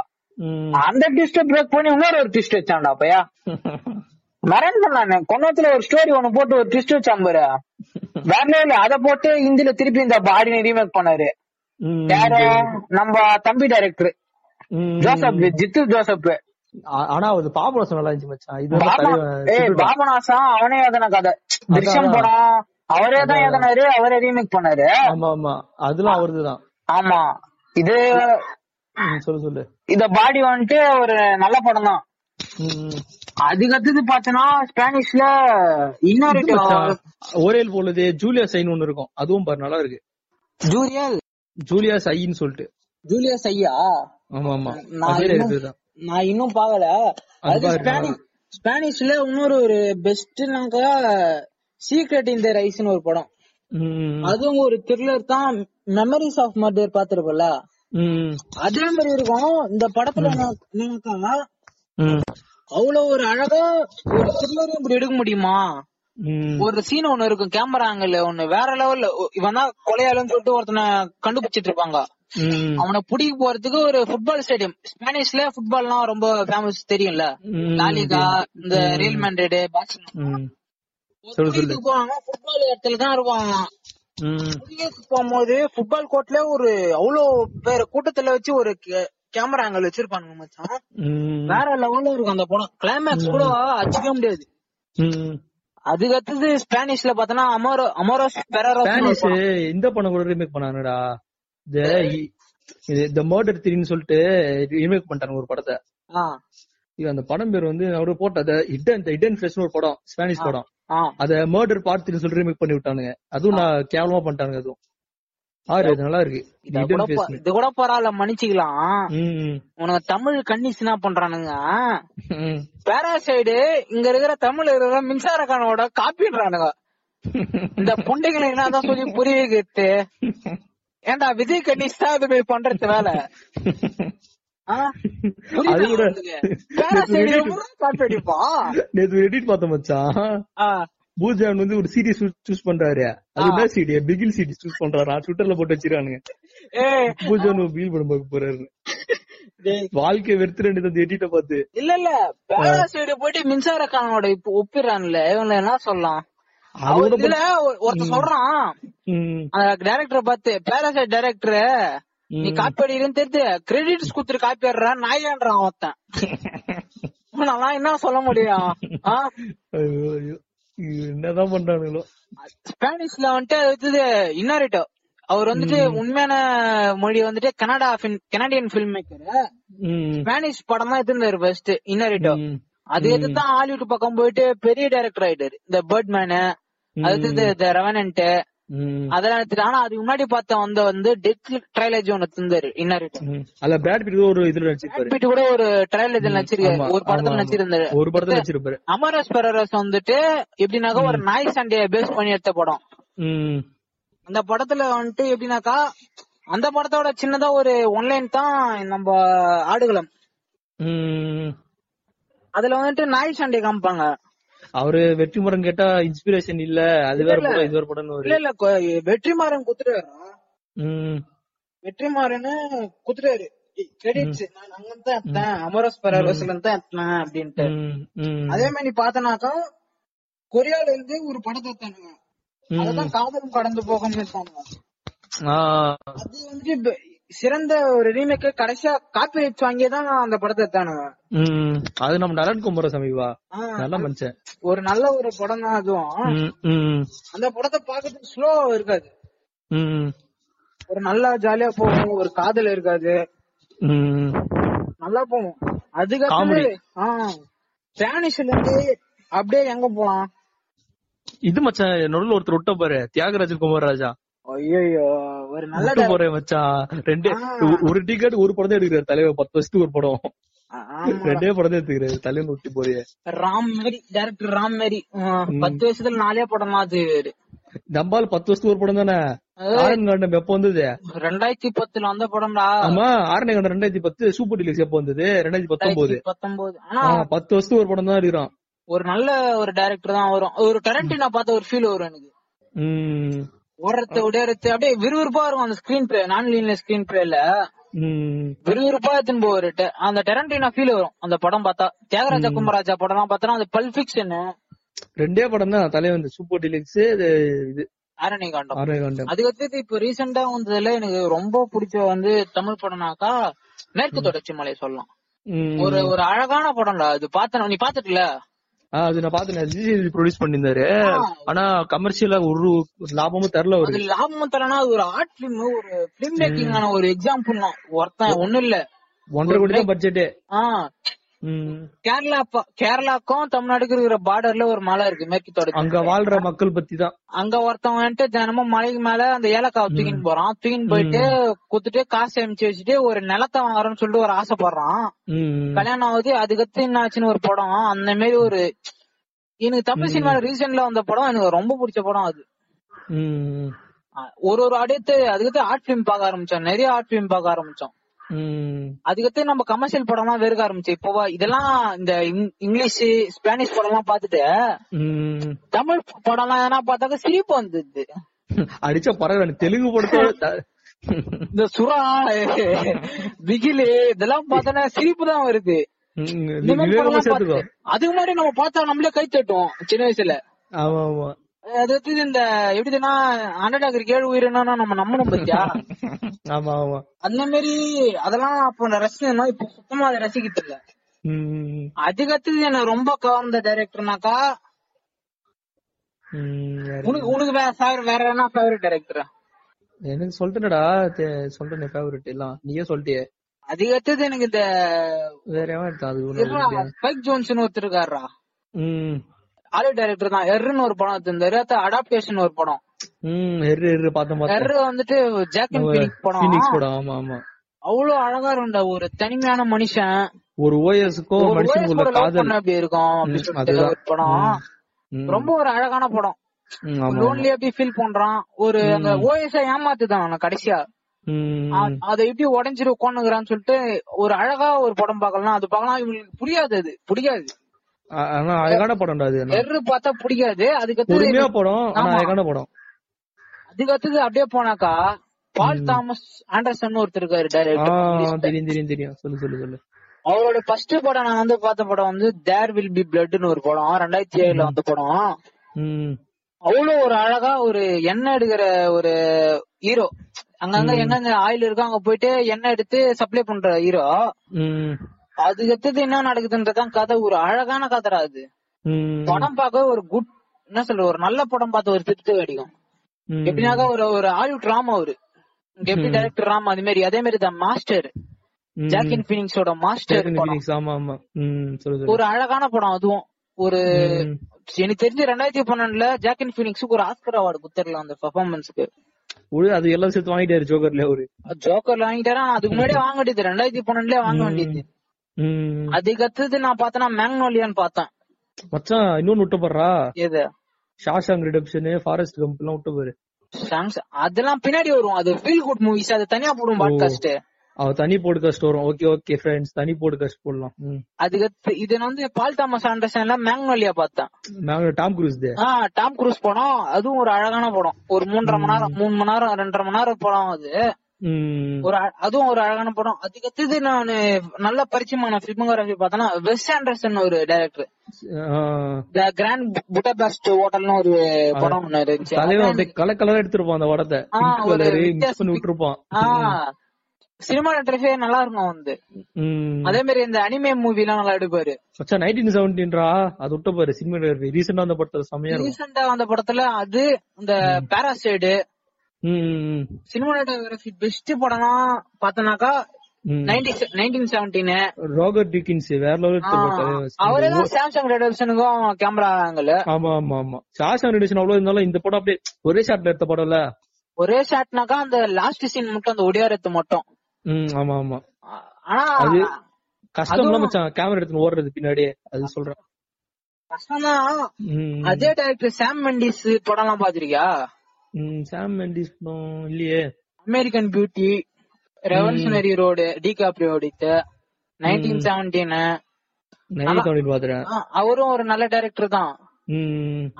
அந்த ட்விஸ்ட பிரேக் பண்ணி இன்னொரு ஒரு ட்விஸ்ட் வச்சான்டா அப்பயா. மரண் பண்ணானே கொன்னத்துல ஒரு ஸ்டோரி ஒண்ணு போட்டு ஒரு ட்விஸ்ட் வச்சான் பாரு. வேற level. அத போட்டு இந்தியில திருப்பி இந்த பாடினை ரீமேக் பண்ணாரு. யாரு? நம்ம தம்பி டைரக்டர். Joseph Jitu Joseph. ஆனா அது பாபரசம் நல்லா இருந்துச்சு மச்சான். இது. பாபநாசா அவனே எதனா கதை. திருஷ்யம் அதான். படம் அவரே தான் எதனாரு அவரே ரீமேக் பண்ணாரு. ஆமா ஆமா. அதெல்லாம் அவரதுதான் ஆமா. இது சொல்லு சொல்லு. இத பாடி வந்துட்டு ஒரு நல்ல படம் தான். ம். அதுக்கு அடுத்தது பாத்தனா ஸ்பானிஷ்ல இன்னொரு ஒரேல் போலது ஜூலியா சைன் ஒண்ணு இருக்கும். அதுவும் பாரு நல்லா இருக்கு. ஜூரியல் ஜூலியா சைன்னு சொல்லிட்டு. ஆமா ஆமா நான் இன்னும் பாக்கல அது ஸ்பானிஷ் ஸ்பானிஷ்ல இன்னொரு ஒரு பெஸ்ட்னாக்கா சீக்ரெட் இந்த ரைஸ்னு ஒரு படம். அதுவும் ஒரு த்ரில்லர் தான். மெமரிஸ் ஆஃப் மர்டர் பாத்துருப்பல. அதே மாதிரி இருக்கும். இந்த படத்துல என்ன- என்னன்னாக்கா ம். அவ்வளவு ஒரு அழகா ஒரு த்ரில்லரும் இப்படி எடுக்க முடியுமா. ஒரு சீன் ஒண்ணு இருக்கும். கேமரா ஆங்கிள் ஒண்ணு. வேற லெவல்ல இவன் தான் கொலையாளன்னு சொல்லிட்டு ஒருத்தனை கண்டுபிடிச்சிட்டு இருப்பாங்க. அவனை பிடிக்க போறதுக்கு ஒரு ஃபுட்பால் ஸ்டேடியம் ஸ்பானிஷ்ல ஃபுட்பால்லாம் ரொம்ப ஃபேமஸ் தெரியும்ல. லாலிகா இந்த ரியல் மேண்ட்ரேடு பார்சிலோனா போவாங்க ஃபுட்பால் இடத்துல தான் இருப்பாங்க ம். பிடிக்க போகும்போது ஃபுட்பால் கோர்ட்ல ஒரு அவ்வளவு பேர் கூட்டத்துல வச்சு ஒரு கேமரா ஆங்கிள் வச்சிருப்பானுங்க மச்சான். வேற லெவல்ல இருக்கும் அந்த படம். கிளைமேக்ஸ் கூட அடிக்கவே முடியாது. அதுக்கு அடுத்தது ஸ்பானிஷ்ல பார்த்தனா அமோரோ அமோரோஸ் பெரரோஸ் ஸ்பானிஷ் இந்த படம் கூட ரீமேக் பண்ணானுடா இந்த இது இந்த மர்டர் த்ரீன்னு சொல்லிட்டு ரீமேக் பண்ணிட்டாங்க ஒரு படத்தை. இது அந்த படம் பேர் வந்து அவரு போட்ட அந்த ஹிடன் ஹிடன் ஃபிளஷ்னு ஒரு படம் ஸ்பானிஷ் படம். அத மர்டர் பார்ட் த்ரீ சொல்லி ரீமேக் பண்ணி விட்டானுங்க. அதுவும் நான் கேவலமா பண்ணிட்டானுங்க அதுவும். ஆறு அது நல்லா இருக்கு. ஹிடன் இது கூட பரவாயில்ல மன்னிச்சுக்கலாம். உனக்கு தமிழ் கன்னிஸ் என்ன பண்றானுங்க. பேராசைடு இங்க இருக்கிற தமிழ் இருக்கிற மின்சாரக்கானோட காப்பிடுறானுங்க இந்த பொண்டைகளை என்னதான் சொல்லி புரிய வைக்கிறது. ஏன்டா விஜய் கன்னிஸ் தான் இது மாதிரி பண்றது வேலை? அது நேத்து எடிட் பார்த்தோம் மச்சான். பூஜான் வந்து ஒரு சீரியஸ் சூஸ் பண்றாரு. அது என்ன சீடி பிகில் சீடி சூஸ் பண்றாரு? ட்விட்டர்ல போட்டு வச்சிருக்கானுங்க. பூஜான் ஃபீல் பண்ண பார்க்க போறாரு. வாழ்க்கை வெறுத்து ரெண்டு அந்த எடிட்ட பார்த்து. இல்ல இல்ல. பேராசைடு போயிட்டு மின்சாரக்கானோட இப்ப ஒப்பிடுறான்ல. இவங்க என்ன சொல்லலாம்? அது இதுல ஒரு- ஒருத்தன் சொல்றான். அந்த டைரக்டர் பார்த்து பேராசைட் டைரக்டர் நீ. காப்பி அடிக்கிறேன்னு தெரிஞ்சு கிரெடிட்ஸ் குடுத்துட்டு காப்பி ஆடுற நாயான்றான் ஒருத்தன் நான் என்ன சொல்ல முடியும்? என்னதான் பண்றானுங்களோ. ஸ்பானிஷ்ல வந்துட்டு இது இன்னரிட்டோ அவர் வந்துட்டு உண்மையான மொழி வந்துட்டு Canada Canadian film maker Spanish படம் தான் எடுத்திருந்தாரு ஃபர்ஸ்ட் இன்னரிட்டோ அது எது தான் ஹாலிவுட் பக்கம் போயிட்டு பெரிய டைரக்டர் ஆயிட்டாரு. இந்த பேர்ட்மேனு அது இந்த ரெவனன்ட் அதெல்லாம் எடுத்துட்டு ஆனா அதுக்கு முன்னாடி பார்த்த வந்த வந்து டெத் ட்ரைலஜி ஒன்னு தந்தாரு இன்னரிட்டோ ம். அதுல பிராட் பிட் ஒரு இதுல நடிச்சிருப்பாரு. பிட்டு கூட ஒரு ட்ரைலர் நடிச்சிருக்காரு. ஒரு படத்துல நடிச்சிருந்தாரு. ஒரு படத்துல நடிச்சிருப்பாரு. அமரஸ் பெரரஸ் வந்துட்டு எப்படின்னாக்கா ஒரு நாய் சண்டைய பேஸ் பண்ணி எடுத்த படம். அந்த படத்துல வந்துட்டு எப்படின்னாக்கா அந்த படத்தோட சின்னதா ஒரு ஒன்லைன் தான் நம்ம ஆடுகளம். அதுல வந்துட்டு நாய் சண்டை காமிப்பாங்க. அவரு வெற்றிமுடன் கேட்டா இன்ஸ்பிரேஷன் இல்ல. அது வேற படம் இது வேற படம் இல்ல இல்ல வெற்றிமாறன் குத்துறாரு வெற்றிமாறன் குத்துறாரு கிரெடிட்ஸ் நான் அங்க தான் எடுத்தேன். அமரஸ் இருந்து தான் எடுத்தேன் அப்படின்ட்டு. அதே மாதிரி நீ பார்த்தனாக்கா கொரியால இருந்து ஒரு படத்தை எடுத்தானுங்க. ம். அதுதான் காதலும் கடந்து இருப்பாங்க ஆ, அது இப்ப சிறந்த ஒரு ரீமேக் கடைசியா காப்பி ரைட்ஸ் வாங்கி தான் அந்த படத்தை எடுத்தானுங்க. அது நம்ம நலன் கும்பர சமீபா. நல்ல மனுஷன் ஒரு நல்ல ஒரு படம் தான் அதுவும் அந்த படத்தை பாக்கிறதுக்கு ஸ்லோ இருக்காது. ஒரு நல்லா ஜாலியா போகும் ஒரு காதல் இருக்காது. நல்லா போகும். அதுக்கப்புறம். ஆஹ் ஸ்பானிஷ்ல இருந்து அப்படியே எங்க போலாம்? இது மச்சான் நடுவில் ஒருத்தர் விட்ட பாரு. தியாகராஜன் குமார் ராஜா ஐயோ ஒரு நல்ல போறேன் மச்சான். ரெண்டு ஒரு டிக்கெட் ஒரு படம் தான் எடுக்கிறாரு தலைவர் பத்து வருஷத்துக்கு ஒரு படம். ரெண்டே படம் எடுத்துக்கிறாரு. தலைவர் விட்டு போறியே ராம் மேரி டைரக்டர் ராம் மேரி. பத்து வருஷத்துல நாலே படம் அது நம்பால் பத்து வருஷத்துக்கு ஒரு படம் தானே ஆரன் காண்டம் எப்போ வந்தது? ரெண்டாயிரத்தி பத்துல வந்த படம்டா. ஆமா ஆரணை காண்டம் ரெண்டாயிரத்தி பத்து சூப்பர் டீலக்ஸ் எப்போ வந்தது? ரெண்டாயிரத்தி பத்தொன்பது பத்தொன்பது பத்து வருஷத்துக்கு ஒரு படம் தான் இருக்கிறான் ஒரு நல்ல ஒரு டைரக்டர் தான் வரும். ஒரு டெரண்டினா பார்த்த ஒரு ஃபீல் வரும் எனக்கு. ஓடுறது உடையறது அப்படியே விறுவிறுப்பா இருக்கும் அந்த screen play non linear screen பிளேல விறுவிறுப்பா எடுத்துன்னு போவாரு. அந்த டெரண்டினா ஃபீல் வரும். அந்த படம் பார்த்தா. தியாகராஜா குமராஜா படம் எல்லாம் பார்த்தா அது பல்பிக்ஷன் ரெண்டே படம் தான் தலைவன் சூப்பர் டீலக்ஸ் இது ஆரணி காண்டம் ஆரணை காண்டம் அதுக்கு அடுத்து இப்ப ரீசெண்டா வந்ததுல எனக்கு ரொம்ப பிடிச்ச வந்து தமிழ் படம்னாக்கா மேற்கு தொடர்ச்சி மலை சொல்லலாம். ஒரு ஒரு அழகான படம்டா. அது பார்த்தன நீ பாத்துட்டுல அது நான் பாத்தேன் ப்ரொடியூஸ் பண்ணியிருந்தாரு. ஆனா கமர்ஷியலா ஒரு லாபமும் தரல அது அவருக்கு லாபம் தரனா அது ஒரு ஆர்ட் பிலிம் ஒரு பிலிம் மேக்கிங்கான ஒரு எக்ஸாம்பிள் தான் ஒருத்தன் ஒண்ணும் இல்ல. ஒன்றரை கோடி தான் பட்ஜெட்டே ஆஹ் கேரளா கேரளாக்கும் தமிழ்நாடுக்கு இருக்கிற பார்டர்ல ஒரு மலை இருக்கு மேற்கு தொடர்ச்சி அங்க வாழ்ற மக்கள் பத்தி தான். அங்க ஒருத்தன் வந்துட்டு தினமும் மலைக்கு மேல அந்த ஏலக்காவை தூக்கின்னு போறான். தூக்கின்னு போயிட்டு குத்துட்டு காசு அமைச்சு வச்சுட்டு ஒரு நிலத்தை வாங்குறோம்னு சொல்லிட்டு ஒரு ஆசைப்படுறான். கல்யாணம் ஆகுது அதுக்கடுத்து என்ன ஆச்சுன்னு ஒரு படம். அந்த மாதிரி ஒரு எனக்கு தமிழ் சினிமால ரீசெண்ட்ல வந்த படம் எனக்கு ரொம்ப பிடிச்ச படம் அது. ஒரு ஒரு அடுத்து அதுக்கடுத்து ஆர்ட் பிலிம் பார்க்க ஆரம்பிச்சோம். நிறைய ஆர்ட் பிலிம் பார்க்க ஆரம்பிச்சோம். அதுக்கடுத்து நம்ம கமர்ஷியல் படம் எல்லாம் வெறுக்க ஆரம்பிச்சோம் இப்போ இதெல்லாம் இந்த இங்- இங்கிலீஷ் ஸ்பானிஷ் படம் எல்லாம் பாத்துட்டு. தமிழ் படம் எல்லாம் எதனா பார்த்தாக்க சிரிப்பு வந்தது. அடிச்ச பரவாயில்ல தெலுங்கு படத்தோட இந்த சுறா பிகிலு இதெல்லாம் பார்த்தோன்னா சிரிப்பு தான் வருது. அதுக்கு முன்னாடி நம்ம பார்த்தா நம்மளே கை தட்டுவோம் சின்ன வயசுல. ஆமா ஆமா. அது வந்து இந்த எப்படின்னா அண்டடாகர் ஏழு உயிரினா நம்ம நம்பணும் பத்தியா? ஆமா ஆமா. அந்த மாதிரி அதெல்லாம் அப்ப ரசிக்கணும் இப்ப சுத்தமா அதை ரசிக்கிறது இல்ல. அதுக்கடுத்தது என்ன ரொம்ப கவர்ந்த டைரக்டர்னாக்கா உனக்கு உனக்கு வேற வேற என்ன ஃபேவரட் டைரக்டர் எனக்கு சொல்லிட்டேனடா சொல்றேன் ஃபேவரட் எல்லாம். நீயே சொல்லிட்டியே. அதுக்கடுத்தது எனக்கு இந்த வேற எவன் எடுத்தான் அது ஒண்ணு ஸ்பைக் ஜோன்ஸ் ஒருத்தர் இருக்காருடா. ஆலி டைரக்டர் தான். எர்ன்னு ஒரு படம் எடுத்திருந்தாரு. அடாப்டேஷன் ஒரு படம். உம் எரு எரு பார்த்தேன் பார்த்தேன் எர்ரு வந்துட்டு ஜாக்கின் பீனிக்ஸ் படம். பீனிக்ஸ் படம் ஆமா ஆமா. அவ்வளவு அழகா இருந்தா ஒரு தனிமையான மனுஷன். ஒரு ஓஎஸ்க்கும் மனுஷனுக்குள்ள காதல். அப்படி இருக்கும் படம். ரொம்ப ஒரு அழகான படம். ம், ஆமா, ஆமா. லோன்லி அப்படி ஃபீல் பண்றான். ஒரு அந்த ஓஎஸ் ஏமாத்துதான் கடைசியா. அதை எப்படி உடஞ்சிட்டு உட்காந்துக்கிறான்னு சொல்லிட்டு ஒரு அழகா ஒரு படம் பார்க்கலாம். அது பார்க்கலாம். இவங்களுக்கு புரியாது அது. ஆ- ஆனா அழகான படம்டா அது. எர்ரு பார்த்தா பிடிக்காது. அதுக்கு பொறுமையா படம் ஆனா. அழகான படம். அதுக்கு அப்படியே போனாக்கா பால் தாமஸ் ஆண்டர்சன் ஒருத்தர் இருக்காரு டைரக்டர் தெரியும் தெரியும் தெரியும். சொல்லு சொல்லு சொல்லு. அவரோட ஃபர்ஸ்ட் படம் நான் வந்து பார்த்த படம் வந்து தேர் வில் பி பிளட்னு ஒரு படம் ரெண்டாயிரத்தி ஏழுல வந்த படம். அவ்வளவு ஒரு அழகா ஒரு எண்ணெய் எடுக்கிற ஒரு ஹீரோ அங்கங்க எங்கெங்க ஆயில் இருக்கோ அங்க போயிட்டு எண்ணெய் எடுத்து சப்ளை பண்ற ஹீரோ ம் அதுக்கு அடுத்தது என்ன நடக்குதுன்றதான் கதை. ஒரு அழகான கதைடா அது. படம் பார்க்க ஒரு குட் என்ன சொல்ற ஒரு நல்ல படம் பார்த்து ஒரு திருப்தி அடிக்கும். எப்படின்னாக்கா ஒரு ஒரு ஹாலிவுட் ராம் அவரு? எப்படி டைரக்டர் ராம் அது மாதிரி அதே மாதிரி தான் மாஸ்டர். ஜாக்கின் பீனிங்ஸோட மாஸ்டர் ஒரு அழகான படம் அதுவும். ஒரு. எனக்கு தெரிஞ்சு ரெண்டாயிரத்தி பன்னெண்டுல ஜாக்கின் பீனிக்ஸுக்கு ஒரு ஆஸ்கர் அவார்டு குத்துரலாம் அந்த பெர்ஃபார்மன்ஸ்க்கு ஒரு அது எல்லாம் சேர்த்து வாங்கிட்டாரு ஜோக்கர்ல அவரு. ஜோக்கர்ல வாங்கிட்டாரா அதுக்கு முன்னாடியே வாங்க வேண்டியது. ரெண்டாயிரத்தி பன்னெண்டுல வாங்க வேண்டியது. ம். அதுக்கு அடுத்தது நான் பார்த்தேன்னா மேக்னோலியான்னு பார்த்தேன். மச்சான் இன்னொன்னு விட்டு போடுறா. எது? ஷாஷாங் ரிடப்ஷன் ஃபாரஸ்ட் கம்ப் எல்லாம் விட்டு போரு சாங்ஸ் அதெல்லாம் பின்னாடி வரும். அது ஃபீல் குட் மூவிஸ் அது தனியா போடும் பாட்காஸ்ட் அவ தனி போட்காஸ்ட் வரும். ஓகே ஓகே ஃப்ரெண்ட்ஸ் தனி போட்காஸ்ட் போடலாம். அதுக்கு இது வந்து பால் தாமஸ் ஆண்டர்சன்ல மேக்னோலியா பார்த்தேன். டாம் குரூஸ் ஆ டாம் குரூஸ் படம் அதுவும் ஒரு அழகான படம். ஒரு மூன்றரை மணி நேரம் மூணு மணி நேரம் ரெண்டரை மணி நேரம் படம் அது. ஒரு அதுவும் ஒரு அழகான படம். அதுக்கு அடுத்தது நான் நல்ல பரிச்சயமான பிலிமோகிராஃபி பார்த்தேன்னா வெஸ் ஆண்டர்சன் ஒரு டைரக்டர் த கிராண்ட் புட்டபாஸ்ட் ஹோட்டல்னு ஒரு படம் ஒண்ணு இருந்துச்சு. தலைவன் அப்படியே கலர் கலரா எடுத்திருப்பான் அந்த படத்தை. Colour mix. பண்ணி விட்டுருப்பான். சினிமாட்டோகிராஃபியே நல்லா இருக்கும் வந்து. அதே மாதிரி இந்த அனிமே மூவி எல்லாம் நல்லா எடுப்பாரு. மச்சான் நைன்டீன் செவன்டீன்ரா அது விட்ட பாரு சினிமாட்டோகிராஃபி ரீசெண்டா அந்த படத்துல செமையா ரீசெண்டா வந்த படத்துல அது இந்த பாராசைடு சினிமாட்டோகிராஃபி பெஸ்ட் படம்னா பார்த்தனாக்கா நைன்டீன் செவன்டீன். ராபர்ட் டிக்கின்ஸ் வேற லெவல் அவரே தான் சாம்சங் ரெடப்ஷனுக்கும் கேமரா ஆங்கிள் ஆமா ஆமா ஆமா. ஷாஷாங் ரிடப்ஷன் அவ்வளவு இருந்தாலும் இந்த படம் அப்படியே ஒரே ஷாட்ல எடுத்த படம்ல. ஒரே ஷாட்னாக்கா அந்த லாஸ்ட் சீன் மட்டும் அந்த ஒடியாரத்து மட்டும். ம் ஆமா ஆமா. ஆனா அது கஷ்டம் மச்சான் கேமரா எடுத்து ஓடுறது பின்னாடியே அது சொல்றேன். கஷ்டம்தான். ம். அதே டைரக்டர் சாம் மெண்டிஸ் பாத்திருக்கியா ம், சாம் மெண்டிஸ் படம் இல்லையே. American Beauty Revolutionary Road DiCaprio ஓடித்து nineteen seventeen nine count பாத்துறேன் அவரும் ஒரு நல்ல டைரக்டர் தான்.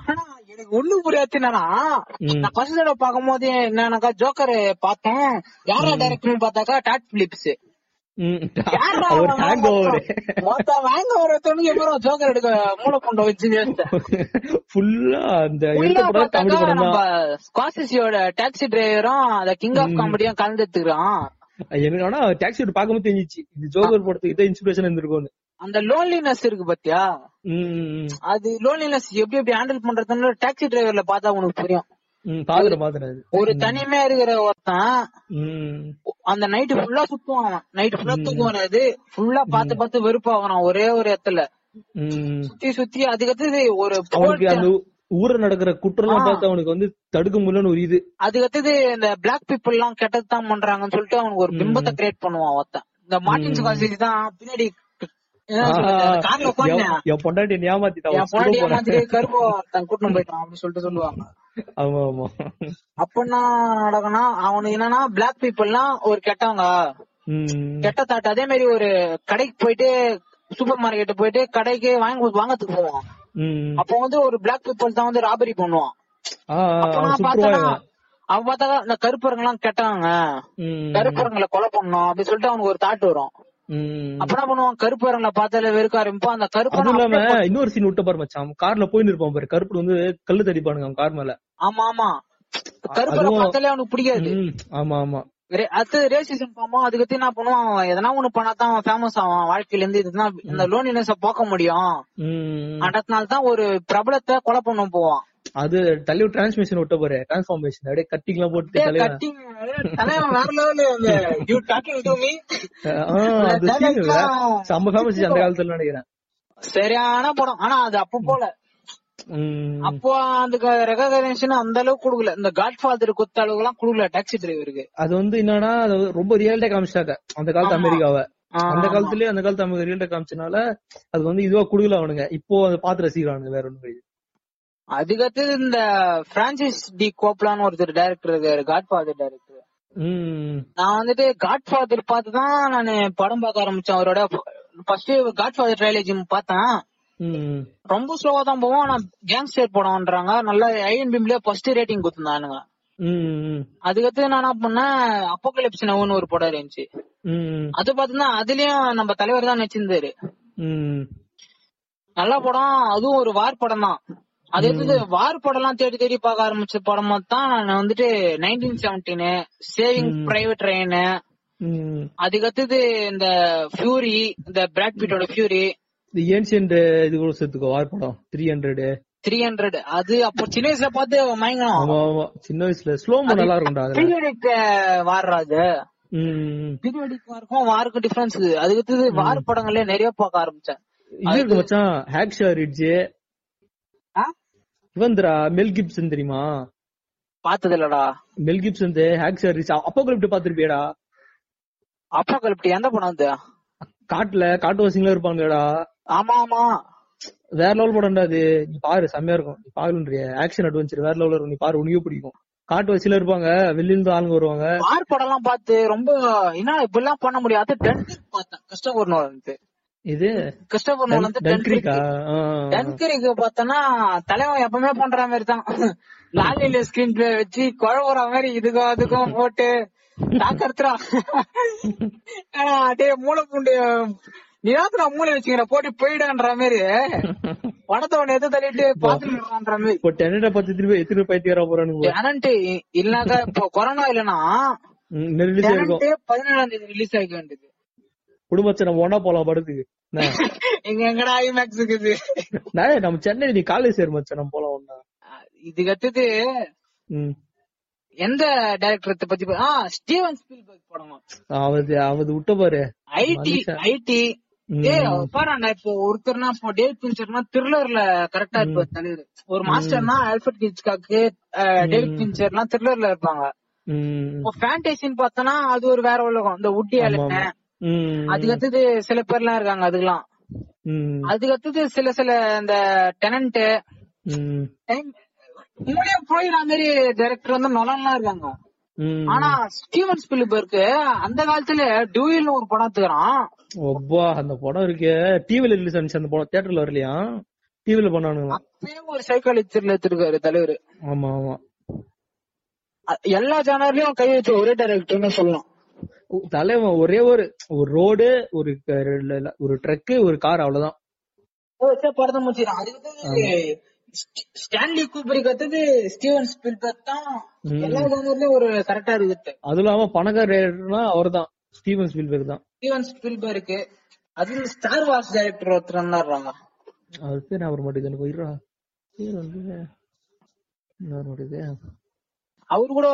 ஆனா எனக்கு ஒண்ணு புரியாது என்னன்னா. நான் ஃபர்ஸ்ட் தடவை பார்க்கும் போது என்னன்னாக்கா ஜோக்கர் பார்த்தேன். யாரா டைரக்டர்னு பார்த்தாக்கா டாட் பிலிப்ஸ் ஃபுல்லா அந்த ஸ்காசிசியோட டாக்ஸி டிரைவரும் அந்த கிங் ஆஃப் காமெடியும் கலந்துட்டுக்கிறான் எனக்கு ஆனா டாக்ஸி பார்க்கும்போது தெரிஞ்சிச்சு இது ஜோகர் படத்துக்கு இதான் இன்ஸ்பிரேஷன் இருந்திருக்கும்னு அந்த லோன்லினஸ் இருக்கு பாத்தியா அது லோன்லினஸ் எப்படி எப்படி ஹேண்டில் பண்றதுன்னு டாக்ஸி டிரைவர்ல பார்த்தா உனக்கு புரியும் அது. ஒரு தனிமையா இருக்கிற ஒருத்தன் அந்த நைட்டு ஃபுல்லா சுத்துவான். நைட்டு ஃபுல்லா தூக்கம் வராது ஃபுல்லா பாத்து பாத்து வெறுப்பாகிறான் ஒரே ஒரு இடத்துல. சுத்தி சுத்தி அதுக்கடுத்தது ஒரு ஊர்ல நடக்கிற குற்றம் பார்த்து அவனுக்கு வந்து தடுக்க முடியலன்னு ஒரு இது அதுக்கடுத்தது இந்த பிளாக் பீப்புள் எல்லாம் கெட்டது தான் பண்றாங்கன்னு சொல்லிட்டு அவனுக்கு ஒரு பிம்பத்தை கிரியேட் பண்ணுவான் ஒருத்தன். இந்த மார்டின் சுகாசி தான் பின்னாடி என் பொண்டாட்டி ஏமாத்திட்டான் கருப்பு கூட்டிட்டு போயிட்டான் அப்படின்னு சொல்லிட்டு சொல்லுவாங்க. ஆமா ஆமா. அப்ப என்ன நடக்கும்னா அவனுக்கு என்னன்னா பிளாக் பீப்புள்லாம் ஒரு கெட்டவங்க. கெட்ட தாட்டு. அதே மாதிரி ஒரு கடைக்கு போயிட்டு சூப்பர் மார்க்கெட் போயிட்டு கடைக்கு வாங்க வாங்கறதுக்கு போவான். அப்போ வந்து ஒரு பிளாக் பீப்புள் தான் வந்து ராபரி பண்ணுவான். அவன் பார்த்தா இந்த கருப்பருங்க எல்லாம் கெட்டவங்க கருப்பருங்களை கொலை பண்ணணும் அப்படின்னு சொல்லிட்டு அவனுக்கு ஒரு தாட் வரும். அப்ப என்ன பண்ணுவான்? கருப்பருங்களை பார்த்தாலே வெறுக்க ஆரம்பிப்பான் அந்த கருப்பனை இல்லாம இன்னொரு சீன் விட்ட பாரு மச்சான். கார்ல போயின்னு இருப்பான் பாரு. கருப்பு வந்து கல்லு தடிப்பானுங்க அவன் கார் மேல. ஆமா ஆமா. அதுவும்- பார்த்தாலே அவனுக்கு பிடிக்காது. ஆமா ஆமா. அடுத்து ரேசிசம் பாமா அதுக்கு என்ன பண்ணுவான்? எதனா ஒண்ணு பண்ணாதான் அவன் ஃபேமஸ் ஆவான். வாழ்க்கையில இருந்து இதுதான் இந்த லோனினஸ் போக்க முடியும். அதனால தான் ஒரு பிரபலத்தை கொலை பண்ண போவான். அது தலைவர் டிரான்ஸ்மிஷன் விட்ட பாரு டிரான்ஸ்பார்மேஷன் அப்படியே போட்டு கட்டிங் தலைவன் வேற லெவலு அந்த யூ டாக்கிங் டு மீ ஆ, அந்த scene இல்ல? செம்ம ஃபேமஸ் அந்த காலத்துல நினைக்கிறேன். சரியான படம். ஆனா அது அப்ப போல. அப்போ அதுக்கு ரெகக்னேஷன் அந்த அளவுக்கு கொடுக்கல. இந்த காட் ஃபாதர் குத்த அளவுக்கு எல்லாம் கொடுக்கல டாக்ஸி டிரைவருக்கு அது வந்து என்னன்னா அது ரொம்ப ரியல்டா காமிச்சிட்டாங்க. அந்த காலத்து அமெரிக்காவை. அந்த காலத்துலயே அந்த காலத்து அமெரிக்கா ரியல்டா காமிச்சனால அது வந்து இதுவா குடுக்கல அவனுங்க. இப்போ அதை பார்த்து ரசிக்கிறானுங்க வேற ஒண்ணு அதுக்கடுத்து இந்த பிரான்சிஸ் டி கோப்லான்னு ஒருத்தர் டைரக்டர் இருக்காரு காட் ஃபாதர் டைரக்டர் நான் வந்துட்டு காட் ஃபாதர் பார்த்து தான் நான் படம் பார்க்க ஆரம்பிச்சேன். அவரோட ஃபர்ஸ்ட் காட் ஃபாதர் ட்ரைலேஜ் பார்த்தேன். ரொம்ப ஸ்லோவா தான் போவோம். ஆனா கேங்ஸ்டர் படம்ன்றாங்க. நல்லா ஐஎன்பிம்லயே ஃபர்ஸ்ட் ரேட்டிங் கொடுத்துருந்தானுங்க. அதுக்கடுத்து நான் என்ன பண்ணேன்? அப்போகலிப்ஸ் நவுன்னு ஒரு படம் இருந்துச்சு. அது பாத்தீங்கன்னா அதுலயும் நம்ம தலைவர் தான் நடிச்சிருந்தாரு. நல்ல படம். அதுவும் ஒரு வார் படம் தான் அது எடுத்தது வார் படம் எல்லாம் தேடி தேடி பார்க்க ஆரம்பிச்ச படம் தான் நான் வந்துட்டு nineteen seventeen Saving Private Ryan அதுக்கடுத்தது இந்த ஃபியூரி இந்த பிராட் பீட்டோட ஃபியூரி இந்த ஏன்சியன்ட் இது கூட சேர்த்துக்கோ வார் படம் த்ரீ ஹண்ட்ரட் த்ரீ ஹண்ட்ரட் அது அப்போ சின்ன வயசுல பார்த்து மயங்கணும் ஆமா ஆமா. சின்ன வயசுல. ஸ்லோமோ நல்லா இருக்கும்டா பீரியடிக் ம். பீரியடிக் வாருக்கும் வாருக்கும் டிஃபரன்ஸ் அதுக்கடுத்தது வார் படங்களே நிறைய பார்க்க ஆரம்பிச்சேன். இது இருக்கு மச்சான் ஹேக்ஷா ரிட்ஜ்? இவன்தரா மெல் கிப்சன் தெரியுமா? பார்த்தது இல்லடா மெல் கிப்சன் ஹேக்ஷா ரிட்ஜ் அப்போ கிரிப்ட் பாத்திருப்பியடா அப்பா கல்பி எந்த படம் அது காட்டுல காட்டுவாசிங்களா இருப்பாங்கடா. ஆமா ஆமா வேற லெவல் படம்டா அது. நீ பாரு செம்மையா இருக்கும். நீ பாருன்றிய ஆக்ஷன் அட்வென்ச்சர் வேற லெவல்ல இருக்கும். நீ பாரு உனக்கே பிடிக்கும். காட்டுவாசில இருப்பாங்க. வெளியில இருந்து ஆளுங்க வருவாங்க. வார் படம் எல்லாம் பார்த்து ரொம்ப என்ன இப்படி எல்லாம் பண்ண முடியாது. பார்த்தேன். கிறிஸ்டோபர் நோலன் இது கிறிஸ்டோபர் வந்து டன்கிரிக்கா? டன்கிரிக் பார்த்தனா தலைவன் எப்பவுமே பண்ற மாதிரி தான். லாலில ஸ்கிரீன் பிளே வச்சு குழவுற மாதிரி இதுக்கும் அதுக்கும் போட்டு தாக்கறா டே மூளை பூண்டு நீதான் மூளை வச்சுக்கிற போட்டு போயிடான்ற மாதிரி. படத்தை உன்னை எது தள்ளிட்டு பாத்துக்கிற மாதிரி. இப்போ டென்னட பத்து திருப்பி எத்தனை பைத்தியரா போறானுங்க டேனண்ட் இல்லனாக்கா இப்போ கொரோனா இல்லனா பதினேழாம் தேதி ரிலீஸ் ஆக வேண்டியது. குடும்பத்தை நம்ம ஒன்னா போலாம் படத்துக்கு. எங்கடா ஐமேக்ஸ் இருக்குது? நம்ம சென்னை நீ காலேஜ் சேர் மச்சான் நம்ம போலாம் ஒன்னா இதுக்கு அடுத்தது ம். எந்த டைரக்டர் பத்தி ஆ ஸ்டீவன் ஸ்பீல்பர்க் படம். அவது அவது விட்ட பாரு. ஐடி. ஐடி. பாருடா இப்போ ஒருத்தர்னா இப்போ டேவிட் பின்ச்சர்னா த்ரில்லர்ல கரெக்டா இருப்பாரு தலைவர் ஒரு மாஸ்டர்னா ஆல்ஃபர்ட் கிச்காக்கு டேவிட் த்ரில்லர்ல இருப்பாங்க. இப்போ ஃபேண்டசின்னு பார்த்தனா அது ஒரு வேற உலகம். இந்த உட்டி அலன். அதுக்கு அடுத்தது சில பேர்லாம் இருக்காங்க அதுக்கெல்லாம். அதுக்கு அடுத்தது சில சில இந்த டெனன்ட் ம். டைம் உண்மையிலேயே போயிடுற மாதிரி டைரக்டர் வந்து நொலன்லாம் இருக்காங்க. ஆனா ஸ்டீவன் ஸ்பில்பர்க்கு அந்த காலத்துல டியூயல்னு ஒரு படம் எடுத்துக்கிறான். ஒப்பா அந்த படம் இருக்கே. டிவில ரிலீஸ் ஆனிச்சு அந்த படம் தியேட்டர்ல வரலையா? டிவில பண்ணானுங்க அப்பயே ஒரு சைக்காலஜில எடுத்திருக்காரு தலைவர். ஆமா ஆமா. எல்லா ஜானர்லயும் கை வச்ச ஒரே டைரக்டர்னு சொல்லலாம் தலைவன் ஒரே ஒரு ஒரு ரோடு ஒரு ஒரு ட்ரக் ஒரு கார் அவ்வளவுதான். வச்ச படத்தை முடிச்சிடும் அது வந்து ஸ்டி- ஸ்டான்லி அடுத்தது ஸ்டீவன் ஸ்பில்பர்க் தான். எல்லா ஜானர்லயும் ஒரு கரெக்டா இருக்குது அதுவும் இல்லாம பணக்காரர்னா அவர்தான். ஸ்டீவன் ஸ்பீல்பர்க் தான். Steven Spielberg. அது ஸ்டார் வார்ஸ் டைரக்டர் ஒருத்தர் இருந்தாருறாங்க அவர் பேர் அவர் மாட்டேங்குது எனக்கு போயிடுறா பேர் வந்து அவரு கூட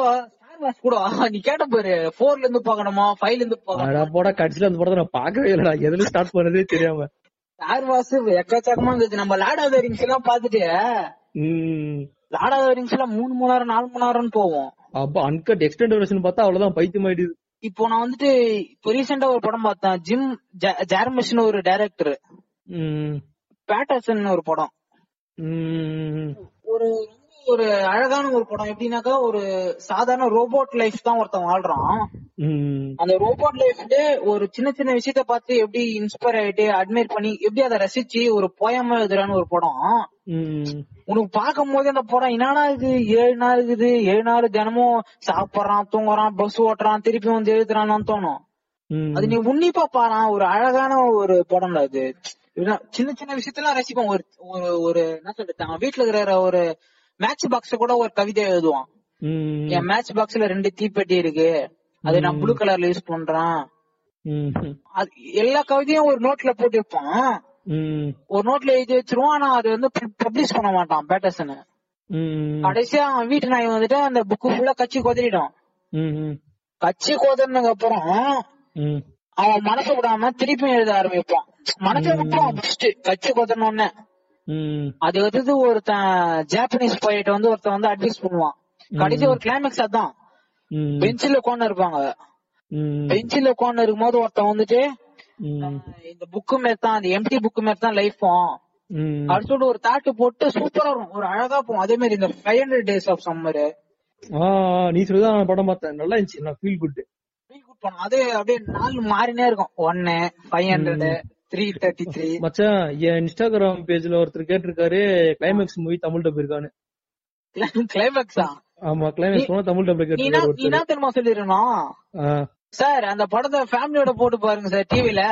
வார்ஸ் கூட நீ கேட்ட பாரு போர்ல இருந்து பாக்கணுமா ஃபைவ்ல இருந்து பாக்கணுமா போடா கடைசியில அந்த படத்தை நான் பாக்கவே இல்லடா. எதுல ஸ்டார்ட் பண்ணதே தெரியாம. ஸ்டார் வார்ஸ் எக்கச்சக்கமா இருந்துச்சு. நம்ம லார்ட் ஆஃப் த ரிங்ஸ் எல்லாம் பாத்துட்டு லார்ட் ஆஃப் த ரிங்ஸ் எல்லாம் மூணு மணி நேரம் நாலு மணி நேரம்னு போவோம். அப்ப அன்கட் எக்ஸ்டெண்ட் வெர்ஷன் பார்த்தா அவ்வளவுதான் பைத்தியம் ஆயிடுது இப்போ நான் வந்துட்டு இப்போ ரீசெண்டா ஒரு படம் பார்த்தேன். ஜிம் ஜார்மஸ்னு ஒரு டைரக்டர் பேட்டர்சன் ஒரு படம். ஒரு ஒரு அழகான ஒரு படம். எப்படின்னாக்கா ஒரு சாதாரண ரோபோட் லைஃப் தான் ஒருத்தன் வாழ்றான். அந்த ரோபோட் லைஃப்ல ஒரு சின்ன சின்ன விஷயத்த பார்த்து எப்படி இன்ஸ்பயர் ஆயிட்டு அட்மைர் பண்ணி எப்படி அதை ரசிச்சு ஒரு போயமா எழுதுறான்னு ஒரு படம். உனக்கு பார்க்கும் போது அந்த படம் என்னடா இது? ஏழு நாள் இருக்குது. ஏழு நாள் தினமும் சாப்பிடுறான் தூங்குறான் பஸ் ஓட்டுறான் திருப்பி வந்து எழுதுறான்னு தோணும். அது நீ உன்னிப்பா பாரு. ஒரு அழகான ஒரு படம் அது. சின்ன சின்ன விஷயத்தெல்லாம் ரசிப்போம். ஒரு ஒரு என்ன சொல்றது? அவன் வீட்டுல இருக்கிற ஒரு மேட்ச் பாக்ஸ் கூட ஒரு கவிதை எழுதுவான். என் மேட்ச் பாக்ஸ்ல ரெண்டு தீப்பெட்டி இருக்கு. அது நான் ப்ளூ கலர்ல யூஸ் பண்றேன். எல்லா கவிதையும் ஒரு நோட்ல போட்டு வைப்பான் ஒரு நோட்ல எழுதி வச்சிருவான். ஆனா அது வந்து பப்ளிஷ் பண்ண மாட்டான் பேட்டர்சன் உம் கடைசியா அவன் வீட்டு நாய் வந்துட்டு அந்த புக்கு ஃபுல்லா கச்சி கொதறிடும். கச்சி கொதறினதுக்கு அப்புறம் அவன் மனசு விடாம திருப்பியும் எழுத ஆரம்பிப்பான். மனசை விட்டுருவான் ஃபர்ஸ்ட் கச்சி கொதறினோடனே உம் அது வந்து ஒருத்தன் ஜாப்பனீஸ் போயிட்டு வந்து ஒருத்தன் வந்து அட்வைஸ் பண்ணுவான். கடைசி ஒரு கிளைமேக்ஸ் அதான். பெஞ்சில உட்கார்ந்து இருப்பாங்க. பெஞ்சில உட்கார்ந்து இருக்கும்போது ஒருத்தன் வந்துட்டு இந்த புக்கு மாரி தான் அந்த எம்டி புக்கு மாரி தான் லைஃபும் அப்படி சொல்லிட்டு ஒரு தாட்டு போட்டு சூப்பரா இருக்கும் ஒரு அழகா போகும். அதே மாதிரி இந்த five hundred days of summer நீ சொல்லிதான் படம் பார்த்தேன். நல்லா இருந்துச்சு. நான் ஃபீல் குட் அது அப்படியே நாள் மாறினே இருக்கும். ஒன்னு five hundred three thirty three மச்சான் என் இன்ஸ்டாகிராம் பேஜ்ல ஒருத்தர் கேட்டிருக்காரு கிளைமேக்ஸ் மூவி தமிழ் டப் இருக்கான்னு. கிளைமேக்ஸா ஆமா கிளைமேக்ஸ் போனா தமிழ் என்ன கேட்டிருக்காரு நீ என்ன தெரியுமா சொல்லிடணும் ஆ. சார் அந்த படத்தை ஃபேமிலியோட போட்டு பாருங்க சார் டிவில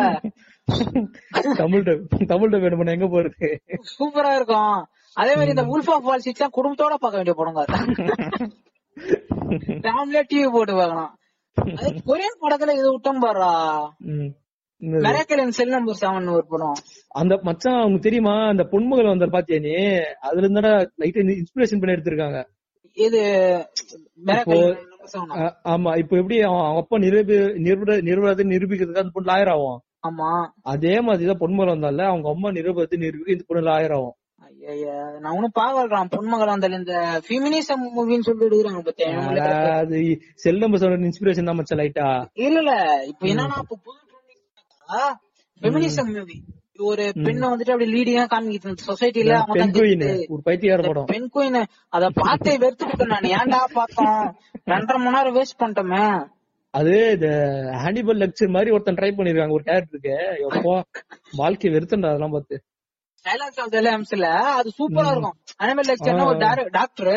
தமிழ் டப் தமிழ் டப் வேணும் எங்க போறது? சூப்பரா இருக்கும். அதே மாதிரி இந்த உல்ஃப் ஆஃப் வால் சிக்ஸ் குடும்பத்தோட பார்க்க வேண்டிய படங்க ஃபேமிலியா டிவி போட்டு பார்க்கணும் அது கொரியன் படத்துல இது விட்டம் பாருடா. செல் நம்பர் செவன் ஒரு படம். அந்த மச்சான் உனக்கு தெரியுமா? அந்த பொன்மகள் வந்தார் பாத்தியா நீ? அதுல இருந்தாடா லைட்டா இன்ஸ்பிரேஷன் பண்ணி எடுத்திருக்காங்க. இது ஆமா இப்ப எப்படி அவன் அப்பா நிரூபி நிரூப நிரூபத்தை நிரூபிக்கிறதுக்கு அந்த பொண்ணு லாயர் ஆகும். ஆமா. அதே மாதிரிதான் பொன்மகள் வந்தால அவங்க அம்மா நிரூபத்தை நிரூபிக்க இந்த பொண்ணு லாயர் ஆகும். நான் ஒன்னும் பாக்கறான் பொன்மகள் வந்தால இந்த ஃபெமினிசம் மூவின்னு சொல்லிட்டு எடுக்கிறாங்க பாத்தியா அது செல் நம்பர் இன்ஸ்பிரேஷன் தான் மச்சான் லைட்டா இல்ல இல்ல இப்ப என்னன்னா இப்ப புது ஃபெமினிசம் மூவி ஒரு பெண்ணை வந்துட்டு அப்படி லீடிங்கா காமிக்கிட்டு சொசைட்டில. ஒரு பைத்தியார படம். பெண் குயின் அத பார்த்தே வெறுத்து விட்டேன் நான். ஏன்டா பார்த்தோம்? ரெண்டரை மணி நேரம் வேஸ்ட் பண்ணிட்டோமே. அது இந்த ஹானிபல் லெக்சர் மாதிரி ஒருத்தன் ட்ரை பண்ணிருக்காங்க ஒரு கேரக்டருக்கு எப்போ? வாழ்க்கை வெறுத்தண்டா அதெல்லாம் பார்த்து. டைலாக்ஸ் ஆஃப் எல்எம்ஸ்ல அது சூப்பரா இருக்கும். அனிமல் லெக்சர்னா ஒரு டாக்டர்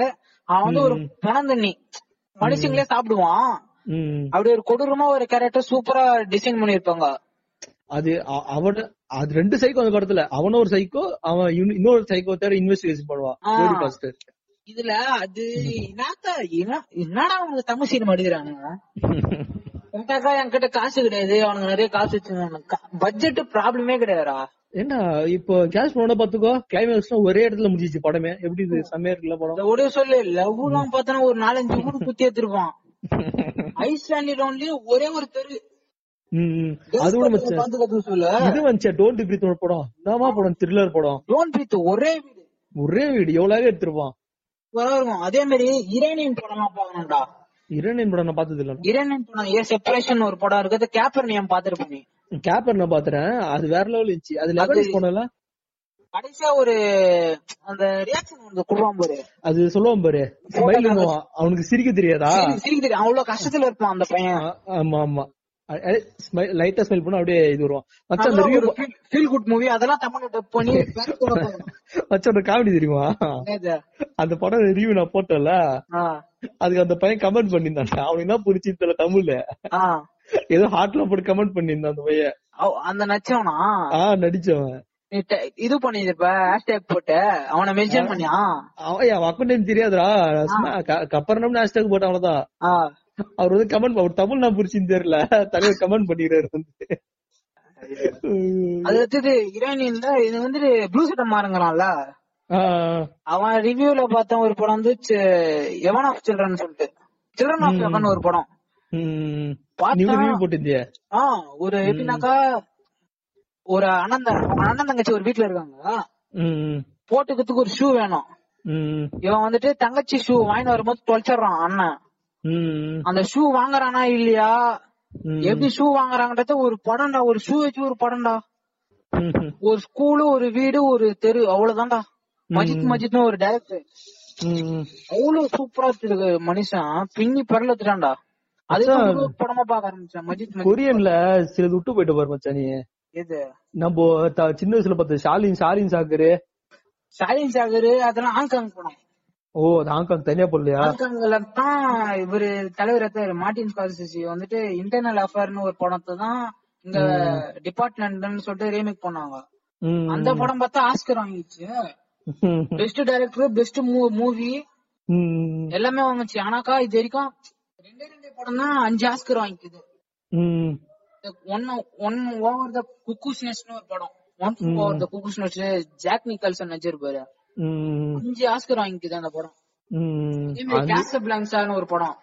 அவன் வந்து ஒரு பணம் தண்ணி மனுஷங்களே சாப்பிடுவான். அப்படி ஒரு கொடூரமா ஒரு கேரக்டர் சூப்பரா டிசைன் பண்ணிருப்பாங்க அது அவன அது ரெண்டு சைக்கோ அந்த படத்துல. அவனும் ஒரு சைக்கோ அவன் இன்னொ- இன்னொரு சைக்கோ தேட இன்வெஸ்டிகேஷன் பண்ணுவான். இதுல அது என்னத்த என்ன- என்னடா அவங்க தமிழ் சினிமா எடுக்கிறானுங்க? உனக்காக என்கிட்ட காசு கிடையாது அவனுங்க நிறைய காசு வச்சிருக்காங்க பட்ஜெட் ப்ராப்ளமே கிடையாதுடா. ஏன்னா இப்போ கேஷ் பண்ண பாத்துக்கோ கிளைமேக்ஸ் ஒரே இடத்துல முடிஞ்சிச்சு படமே. எப்படி இது செம்மையா இருக்குல்ல படம்? ஒரே சொல்லு லவ் எல்லாம் பார்த்தனா ஒரு நாலஞ்சு ஊரு குத்தி எடுத்திருப்பான். ஐஸ்லாண்ட்ல ஒன்லி ஒரே ஒரு தெரு. அது இது வந்துச்சா டோன்ட் பிரீத் ஒரு படம். என்னமா படம் த்ரில்லர் படம். டோன் பிரீத் ஒரே வீடு. ஒரே வீடு. எவ்வளவு எடுத்திருப்பான். அதே மாதிரி இரேனியன் படம் எல்லாம் பாக்கணும்டா இரண்டியன் படம் நான் பார்த்தது இல்ல படம் ஏ செப்பரேஷன் ஒரு படம் இருக்குது கேப்பர் நீ பாத்துருப்ப நீ? கேப்பர் நான் பாத்துறேன் அது வேற லெவல் இருந்துச்சு. அது படம்ல கடைசியா ஒரு அந்த ரியாக்ஷன் வந்து குடுவான் பாரு. அது சொல்லுவான் பாரு. ஸ்மைல் அவனுக்கு சிரிக்க தெரியாதா? சிரி- சிரிக்க தெரியும் அவ்வளவு கஷ்டத்துல இருப்பான் அந்த பையன். ஆமா ஆமா. லைட்டா ஸ்மைல் பண்ணா அப்படியே இது வருவான். மச்சான் அந்த ரிவ்யூ ஃபீல் குட் மூவி அதெல்லாம் தமிழ்ல டப் பண்ணி. மச்சான் ஒரு காமெடி தெரியுமா? அந்த படம் ரிவ்யூ நான் போட்டேன்ல. அதுக்கு அந்த பையன் கமெண்ட் பண்ணியிருந்தான். அவனுக்கு என்ன புரிச்சு தெரியல தமிழ்ல. ஏதோ ஹார்ட்ல போட்டு கமெண்ட் பண்ணியிருந்தான் அந்த பையன். அந்த நச்சவனா? ஆ நடிச்சவன். இது பண்ணிருப்ப ஹேஷ்டேக் போட்டு. அவனை மென்ஷன் பண்ணியா? அவன் அக்கௌண்ட் தெரியாதுடா. சும்மா க- கப்பரணம்னு ஹேஷ்டாக் போட்ட அவ்வளவுதான். அவர் வந்து கமெண்ட் அவர் தமிழ் நான் புரிச்சுன்னு தெரியல. தலைவர் கமெண்ட் பண்ணிக்கிறாரு வந்து. அது அடுத்தது ஹீரோயின்ல இது வந்துட்டு ப்ளூ சட்டை மாறுங்கிறான்ல. அவன் ரிவ்யூல பார்த்த ஒரு படம் வந்து எவன் ஆஃப் சில்ட்ரன் சொல்லிட்டு. சில்ட்ரன் ஆஃப் எவன் ஒரு படம். ஒரு எப்படின்னாக்கா ஒரு அண்ணன் அண்ணன் தங்கச்சி ஒரு வீட்ல இருக்காங்க. போட்டுக்கிறதுக்கு ஒரு ஷூ வேணும். இவன் வந்துட்டு தங்கச்சி ஷூ வாங்கிட்டு வரும்போது தொலைச்சிடுறான் அண்ணன். அந்த ஷூ வாங்குறானா இல்லையா. எப்படி ஷூ வாங்குறாங்கன்றத ஒரு படம்டா ஒரு ஷூ வச்சு ஒரு படம்டா. ஒரு ஸ்கூலு ஒரு வீடு ஒரு தெரு அவ்வளவுதான்டா. மஜித் மஜித்னு ஒரு டைரக்டர். அவ்வளவு சூப்பரா இருக்கு மனுஷன். பின்னி பரலத்துட்டான்டா ஒரு படமா பார்க்க ஆரம்பிச்சேன் மஜித் கொரியன்ல சிலது விட்டு போயிட்டு பாரு மச்சான் நீ. எது? நம்ம த- சின்ன வயசுல பார்த்த ஷாலின் ஷாலின் சாக்கரு ஷாலின் சாகர் அதெல்லாம் ஹாங்காங் படம் ஓ ஹாங்காங் தனியா போடலையா ஹாங்காங்ல தான் இவரு தலைவர் இருக்காரு மார்டின் ஸ்கார்சிசி வந்துட்டு இன்டர்னல் அஃபேர்னு ஒரு படத்தை தான் இங்க டிபார்ட்மெண்ட்னு சொல்லிட்டு ரீமேக் பண்ணாங்க. அந்த படம் பார்த்தா Oscar வாங்கிச்சு. Best director best movie. எல்லாமே வாங்குச்சு ஆனாக்கா இது வரைக்கும் ரெண்டே ரெண்டே படம் தான் அஞ்சு Oscar வாங்கிக்குது. One one over the cuckoo's நெஸ்ட்னு ஒரு படம் one over the cuckoo's nest Jack Nicholson நடிச்சிருப்பாரு. அஞ்சு ஆஸ்கர் வாங்கிக்குது அந்த படம். பிளாங்ஸான்னு ஒரு படம்.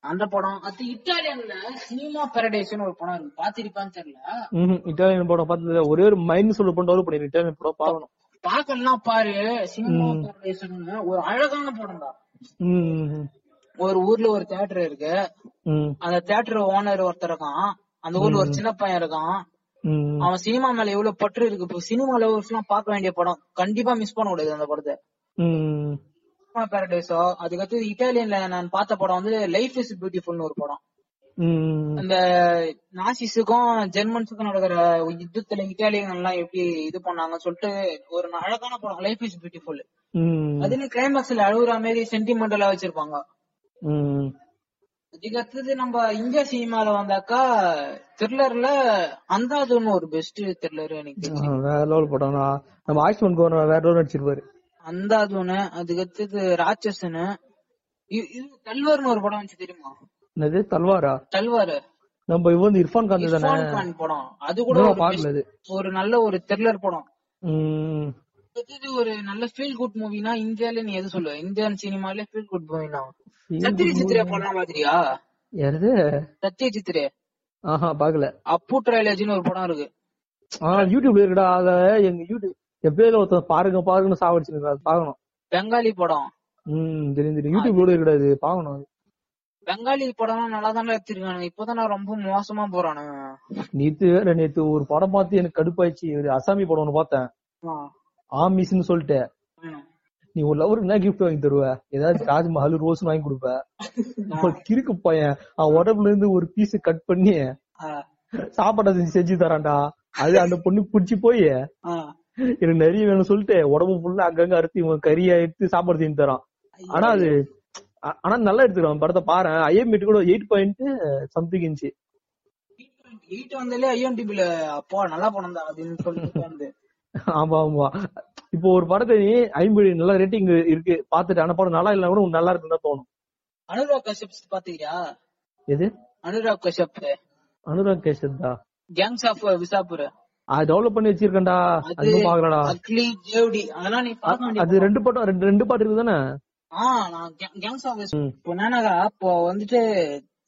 அந்த படம். அது இட்டாலியன்ல சினிமா பாரடைஸ்னு ஒரு படம் இருக்கு. பாத்திருப்பான்னு தெரியல. இட்டாலியன் படம் பார்த்தது ஒரே ஒரு மைண்ட் சொல்ல படம். டெவலப் பண்ணி இட்டாலியன் படம் பார்க்கணும். பாக்கலாம் பாரு. சினிமா பாரடைஸ்னு ஒரு அழகான படம் தான். ஒரு ஊர்ல ஒரு தியேட்டர் இருக்கு. அந்த தியேட்டர் ஓனர் ஒருத்தர் இருக்கான். அந்த ஊர்ல ஒரு சின்ன பையன் இருக்கான். அவன் சினிமா மேல எவ்வளவு பற்று இருக்கு இப்போ சினிமா லவர்ஸ் எல்லாம் பார்க்க வேண்டிய படம் கண்டிப்பா மிஸ் பண்ண கூடாது அந்த படத்தை. பாரடைஸோ அதுக்கடுத்து இட்டாலியன்ல நான் பார்த்த படம் வந்து லைஃப் இஸ் பியூட்டிஃபுல்னு ஒரு படம். அந்த நாசிஸுக்கும் ஜெர்மன்ஸுக்கும் நடக்கிற யுத்தத்துல இட்டாலியன் எல்லாம் எப்படி இது பண்ணாங்கன்னு சொல்லிட்டு ஒரு அழகான படம் லைஃப் இஸ் பியூட்டிஃபுல். அதுல கிளைமேக்ஸ்ல அழுகுற மாதிரி சென்டிமெண்டலா வச்சிருப்பாங்க. ம். அதுக்கு அடுத்தது நம்ம இந்தியா சினிமால வந்தாக்கா த்ரில்லர்ல அந்தாதுன்னு ஒரு பெஸ்ட் த்ரில்லர் எனக்கு வேற லெவல் படம். நம்ம ஆயுஷ்மான் கோவர் வேற லெவல் நடிச்சிருப்பாரு. அந்தாதுன்னு அதுக்கு அடுத்தது ராட்சசனு இது தல்வார்னு ஒரு படம் வந்துச்சு தெரியுமா? என்னது தல்வாரா? தல்வார். நம்ம இவன் இர்ஃபான் காந்த் தானே? இர்ஃபான் கான் படம். அது கூட ஒரு நல்ல ஒரு த்ரில்லர் படம். அடுத்தது ஒரு நல்ல ஃபீல் குட் மூவினா இந்தியால நீ எது சொல்லுவ? இந்தியன் சினிமால ஃபீல் குட் மூவினா சத்ய சித்திரே படம் பாத்திரியா யாருது? சத்ய சித்திரே ஆஹா பாக்கல. அப்பு ட்ரையாலஜின்னு ஒரு படம் இருக்கு. ஆ யூடியூப்ல இருக்குடா அத எங்க யூடியூப் பேர்ல ஒருத்தன் பாருங்க பாருங்கன்னு சாவடிச்சிருக்கா பாக்கணும். பெங்காலி படம். ம் தெரியும் தெரியும். யூடியூப்ல இருக்குடா இது பாக்கணும். பெங்காலி படம் நல்லா தானே எடுத்திருக்கானுங்க. இப்பதான் ரொம்ப மோசமா போறானுங்க. நேத்து வேற நேத்து ஒரு படம் பார்த்து எனக்கு கடுப்பாயிடுச்சு. ஒரு அசாமி படம் ஒண்ணு பார்த்தேன். ஆ. ஆமிஸ்னு சொல்லிட்டு. நீ ஒரு லவருக்கு என்ன கிஃப்ட் வாங்கி தருவ? ஏதாவது தாஜ்மஹால் ரோஸ் வாங்கி கொடுப்ப. கிறுக்கு பையன். அவன் உடம்புல இருந்து ஒரு பீஸ் கட் பண்ணி. சாப்பாடு செஞ்சு செஞ்சு தரான்டா. அது அந்த பொண்ணு புடிச்சு போய். எனக்கு நிறைய வேணும்னு சொல்லிட்டு உடம்பு ஃபுல்லா அங்கங்க அறுத்து இவன் கறியா எடுத்து சாப்பாடு செஞ்சு தரான். ஆனா அது ஆனா நல்லா எடுத்துருவான் படத்தை பாரு ஐஎம்இட்டு கூட எயிட் பாயிண்ட் சம்திங் இருந்துச்சு எயிட் வந்தாலே ஐஎன்டிபில அப்பா நல்லா தான் அப்படின்னு சொல்லிட்டு ஆமா ஆமா. இப்போ ஒரு படத்தை நீ ஐம்பது நல்ல ரேட்டிங் இருக்கு பாத்துட்டு ஆனா படம் நல்லா இல்லைன்னா கூட நல்லா இருக்குன்னு தான் தோணும். அனுராக் கஷ்யப் பாத்தீங்களா? எது? அனுராக் கஷ்யப். அனுராக் கேஷத்தா கேங்ஸ் ஆஃப் விசாபுர். அது டெவலப் பண்ணி வச்சிருக்கேன்டா. அது பாக்கலடா அக்லி தேவ்டி அதெல்லாம் நீ பார்க்க வேண்டிய அது ரெண்டு படம் ரெண்டு ரெண்டு பாட்டு இருக்கு தானே? ஆ நான் கேங்ஸ் ஆஃப் இப்போ என்னன்னாக்கா இப்போ வந்துட்டு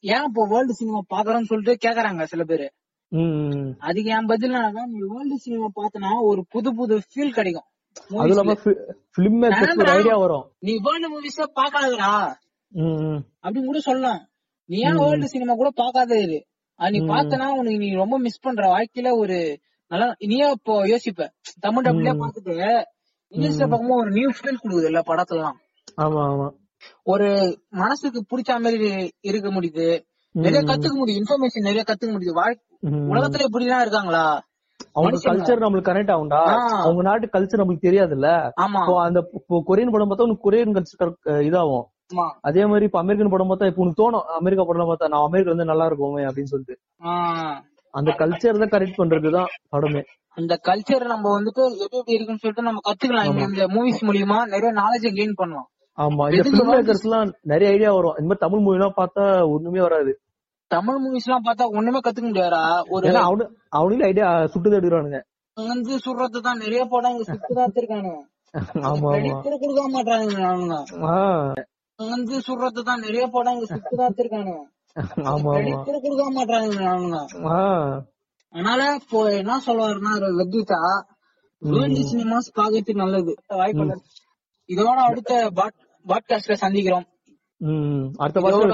ஏன் இப்போ வேர்ல்டு சினிமா பாக்குறோம்னு சொல்லிட்டு கேக்குறாங்க சில பேரு. அதுக்கு என் பதில் என்னன்னா நீ வேர்ல்டு சினிமா பார்த்தனா ஒரு புது புது ஃபீல் கிடைக்கும். அது இல்லாம பிலிம் மேக்கர்ஸ்க்கு ஒரு ஐடியா வரும். நீ வேர்ல்டு மூவிஸ ம். அப்படின்னு கூட சொல்லலாம். நீ ஏன் வேர்ல்டு சினிமா கூட பாக்காத இரு. அது நீ பார்த்தனா உனக்கு நீ ரொம்ப மிஸ் பண்ற வாழ்க்கையில ஒரு நல்லா நீயே இப்போ யோசிப்ப? தமிழ் டப்லயே பாத்துட்டு இங்கிலீஷ்ல பார்க்கும்போது ஒரு நியூ ஃபீல் கொடுக்குது இல்ல படத்துலாம் ஆமா ஆமா. ஒரு மனசுக்கு பிடிச்ச மாதிரி இருக்க முடியுது. நிறைய கத்துக்க முடியுது இன்ஃபர்மேஷன் நிறைய கத்துக்க முடியுது வாழ்- ம். உலகத்துல இப்படி எல்லாம் இருக்காங்களா அவங்க. கல்ச்சர் நம்மளுக்கு கனெக்ட் ஆகும்டா. அவங்க நாட்டு கல்ச்சர் நம்மளுக்கு தெரியாதுல்ல. அந்த கொரியன் படம் பார்த்தா உனக்கு கொரியன் கல்ச்சர் இதாகும். அதே மாதிரி இப்ப அமெரிக்கன் படம் பார்த்தா இப்ப உனக்கு தோணும். அமெரிக்கா படம் பார்த்தா நான் அமெரிக்கா வந்து நல்லா இருக்குமே அப்படின்னு சொல்லிட்டு. அந்த கல்ச்சர் தான் கரெக்ட் பண்றதுதான் படமே. அந்த கல்ச்சர் நம்ம வந்துட்டு எது எப்படி இருக்குன்னு சொல்லிட்டு நம்ம கத்துக்கலாம். இந்த- இந்த மூவிஸ் மூலியமா நிறைய நாலேஜ் கெயின் பண்ணலாம். ஆமா இந்த எதுக்கு பிலிம் மேக்கர்ஸ் எல்லாம் நிறைய ஐடியா வரும். இந்த மாதிரி தமிழ் மூவி எல்லாம் பார்த்தா ஒண்ணுமே வராது. தமிழ் மூவிஸ் எல்லாம் பார்த்தா ஒண்ணுமே கத்துக்க முடியாதா ஒரு அவனு அவனுக்கு ஐடியா சுட்டு எடுக்கிறானுங்க. வந்து சுடுறது தான் நிறைய படம் இங்க சுட்டுதான் வச்சிருக்கானுங்க ஆமா கொடுக்க மாட்டானுங்க அவனுங்க வந்து சுடுறது தான் நிறைய படம் இங்க சுட்டுதான் வச்சிருக்கானுங்க ஆமா credit ஆமா கூட கொடுக்க மாட்டானுங்க அவனுங்க அதனால இப்போ என்ன சொல்லுவாருன்னா வெட்டிட்டா வேர்ல்டு சினிமாஸ் பாக்கிறதுக்கு நல்லது. வாய்ப்பு இதோட அடுத்த பாட்காஸ்ட்ல சந்திக்கிறோம். அடுத்த வருஷம்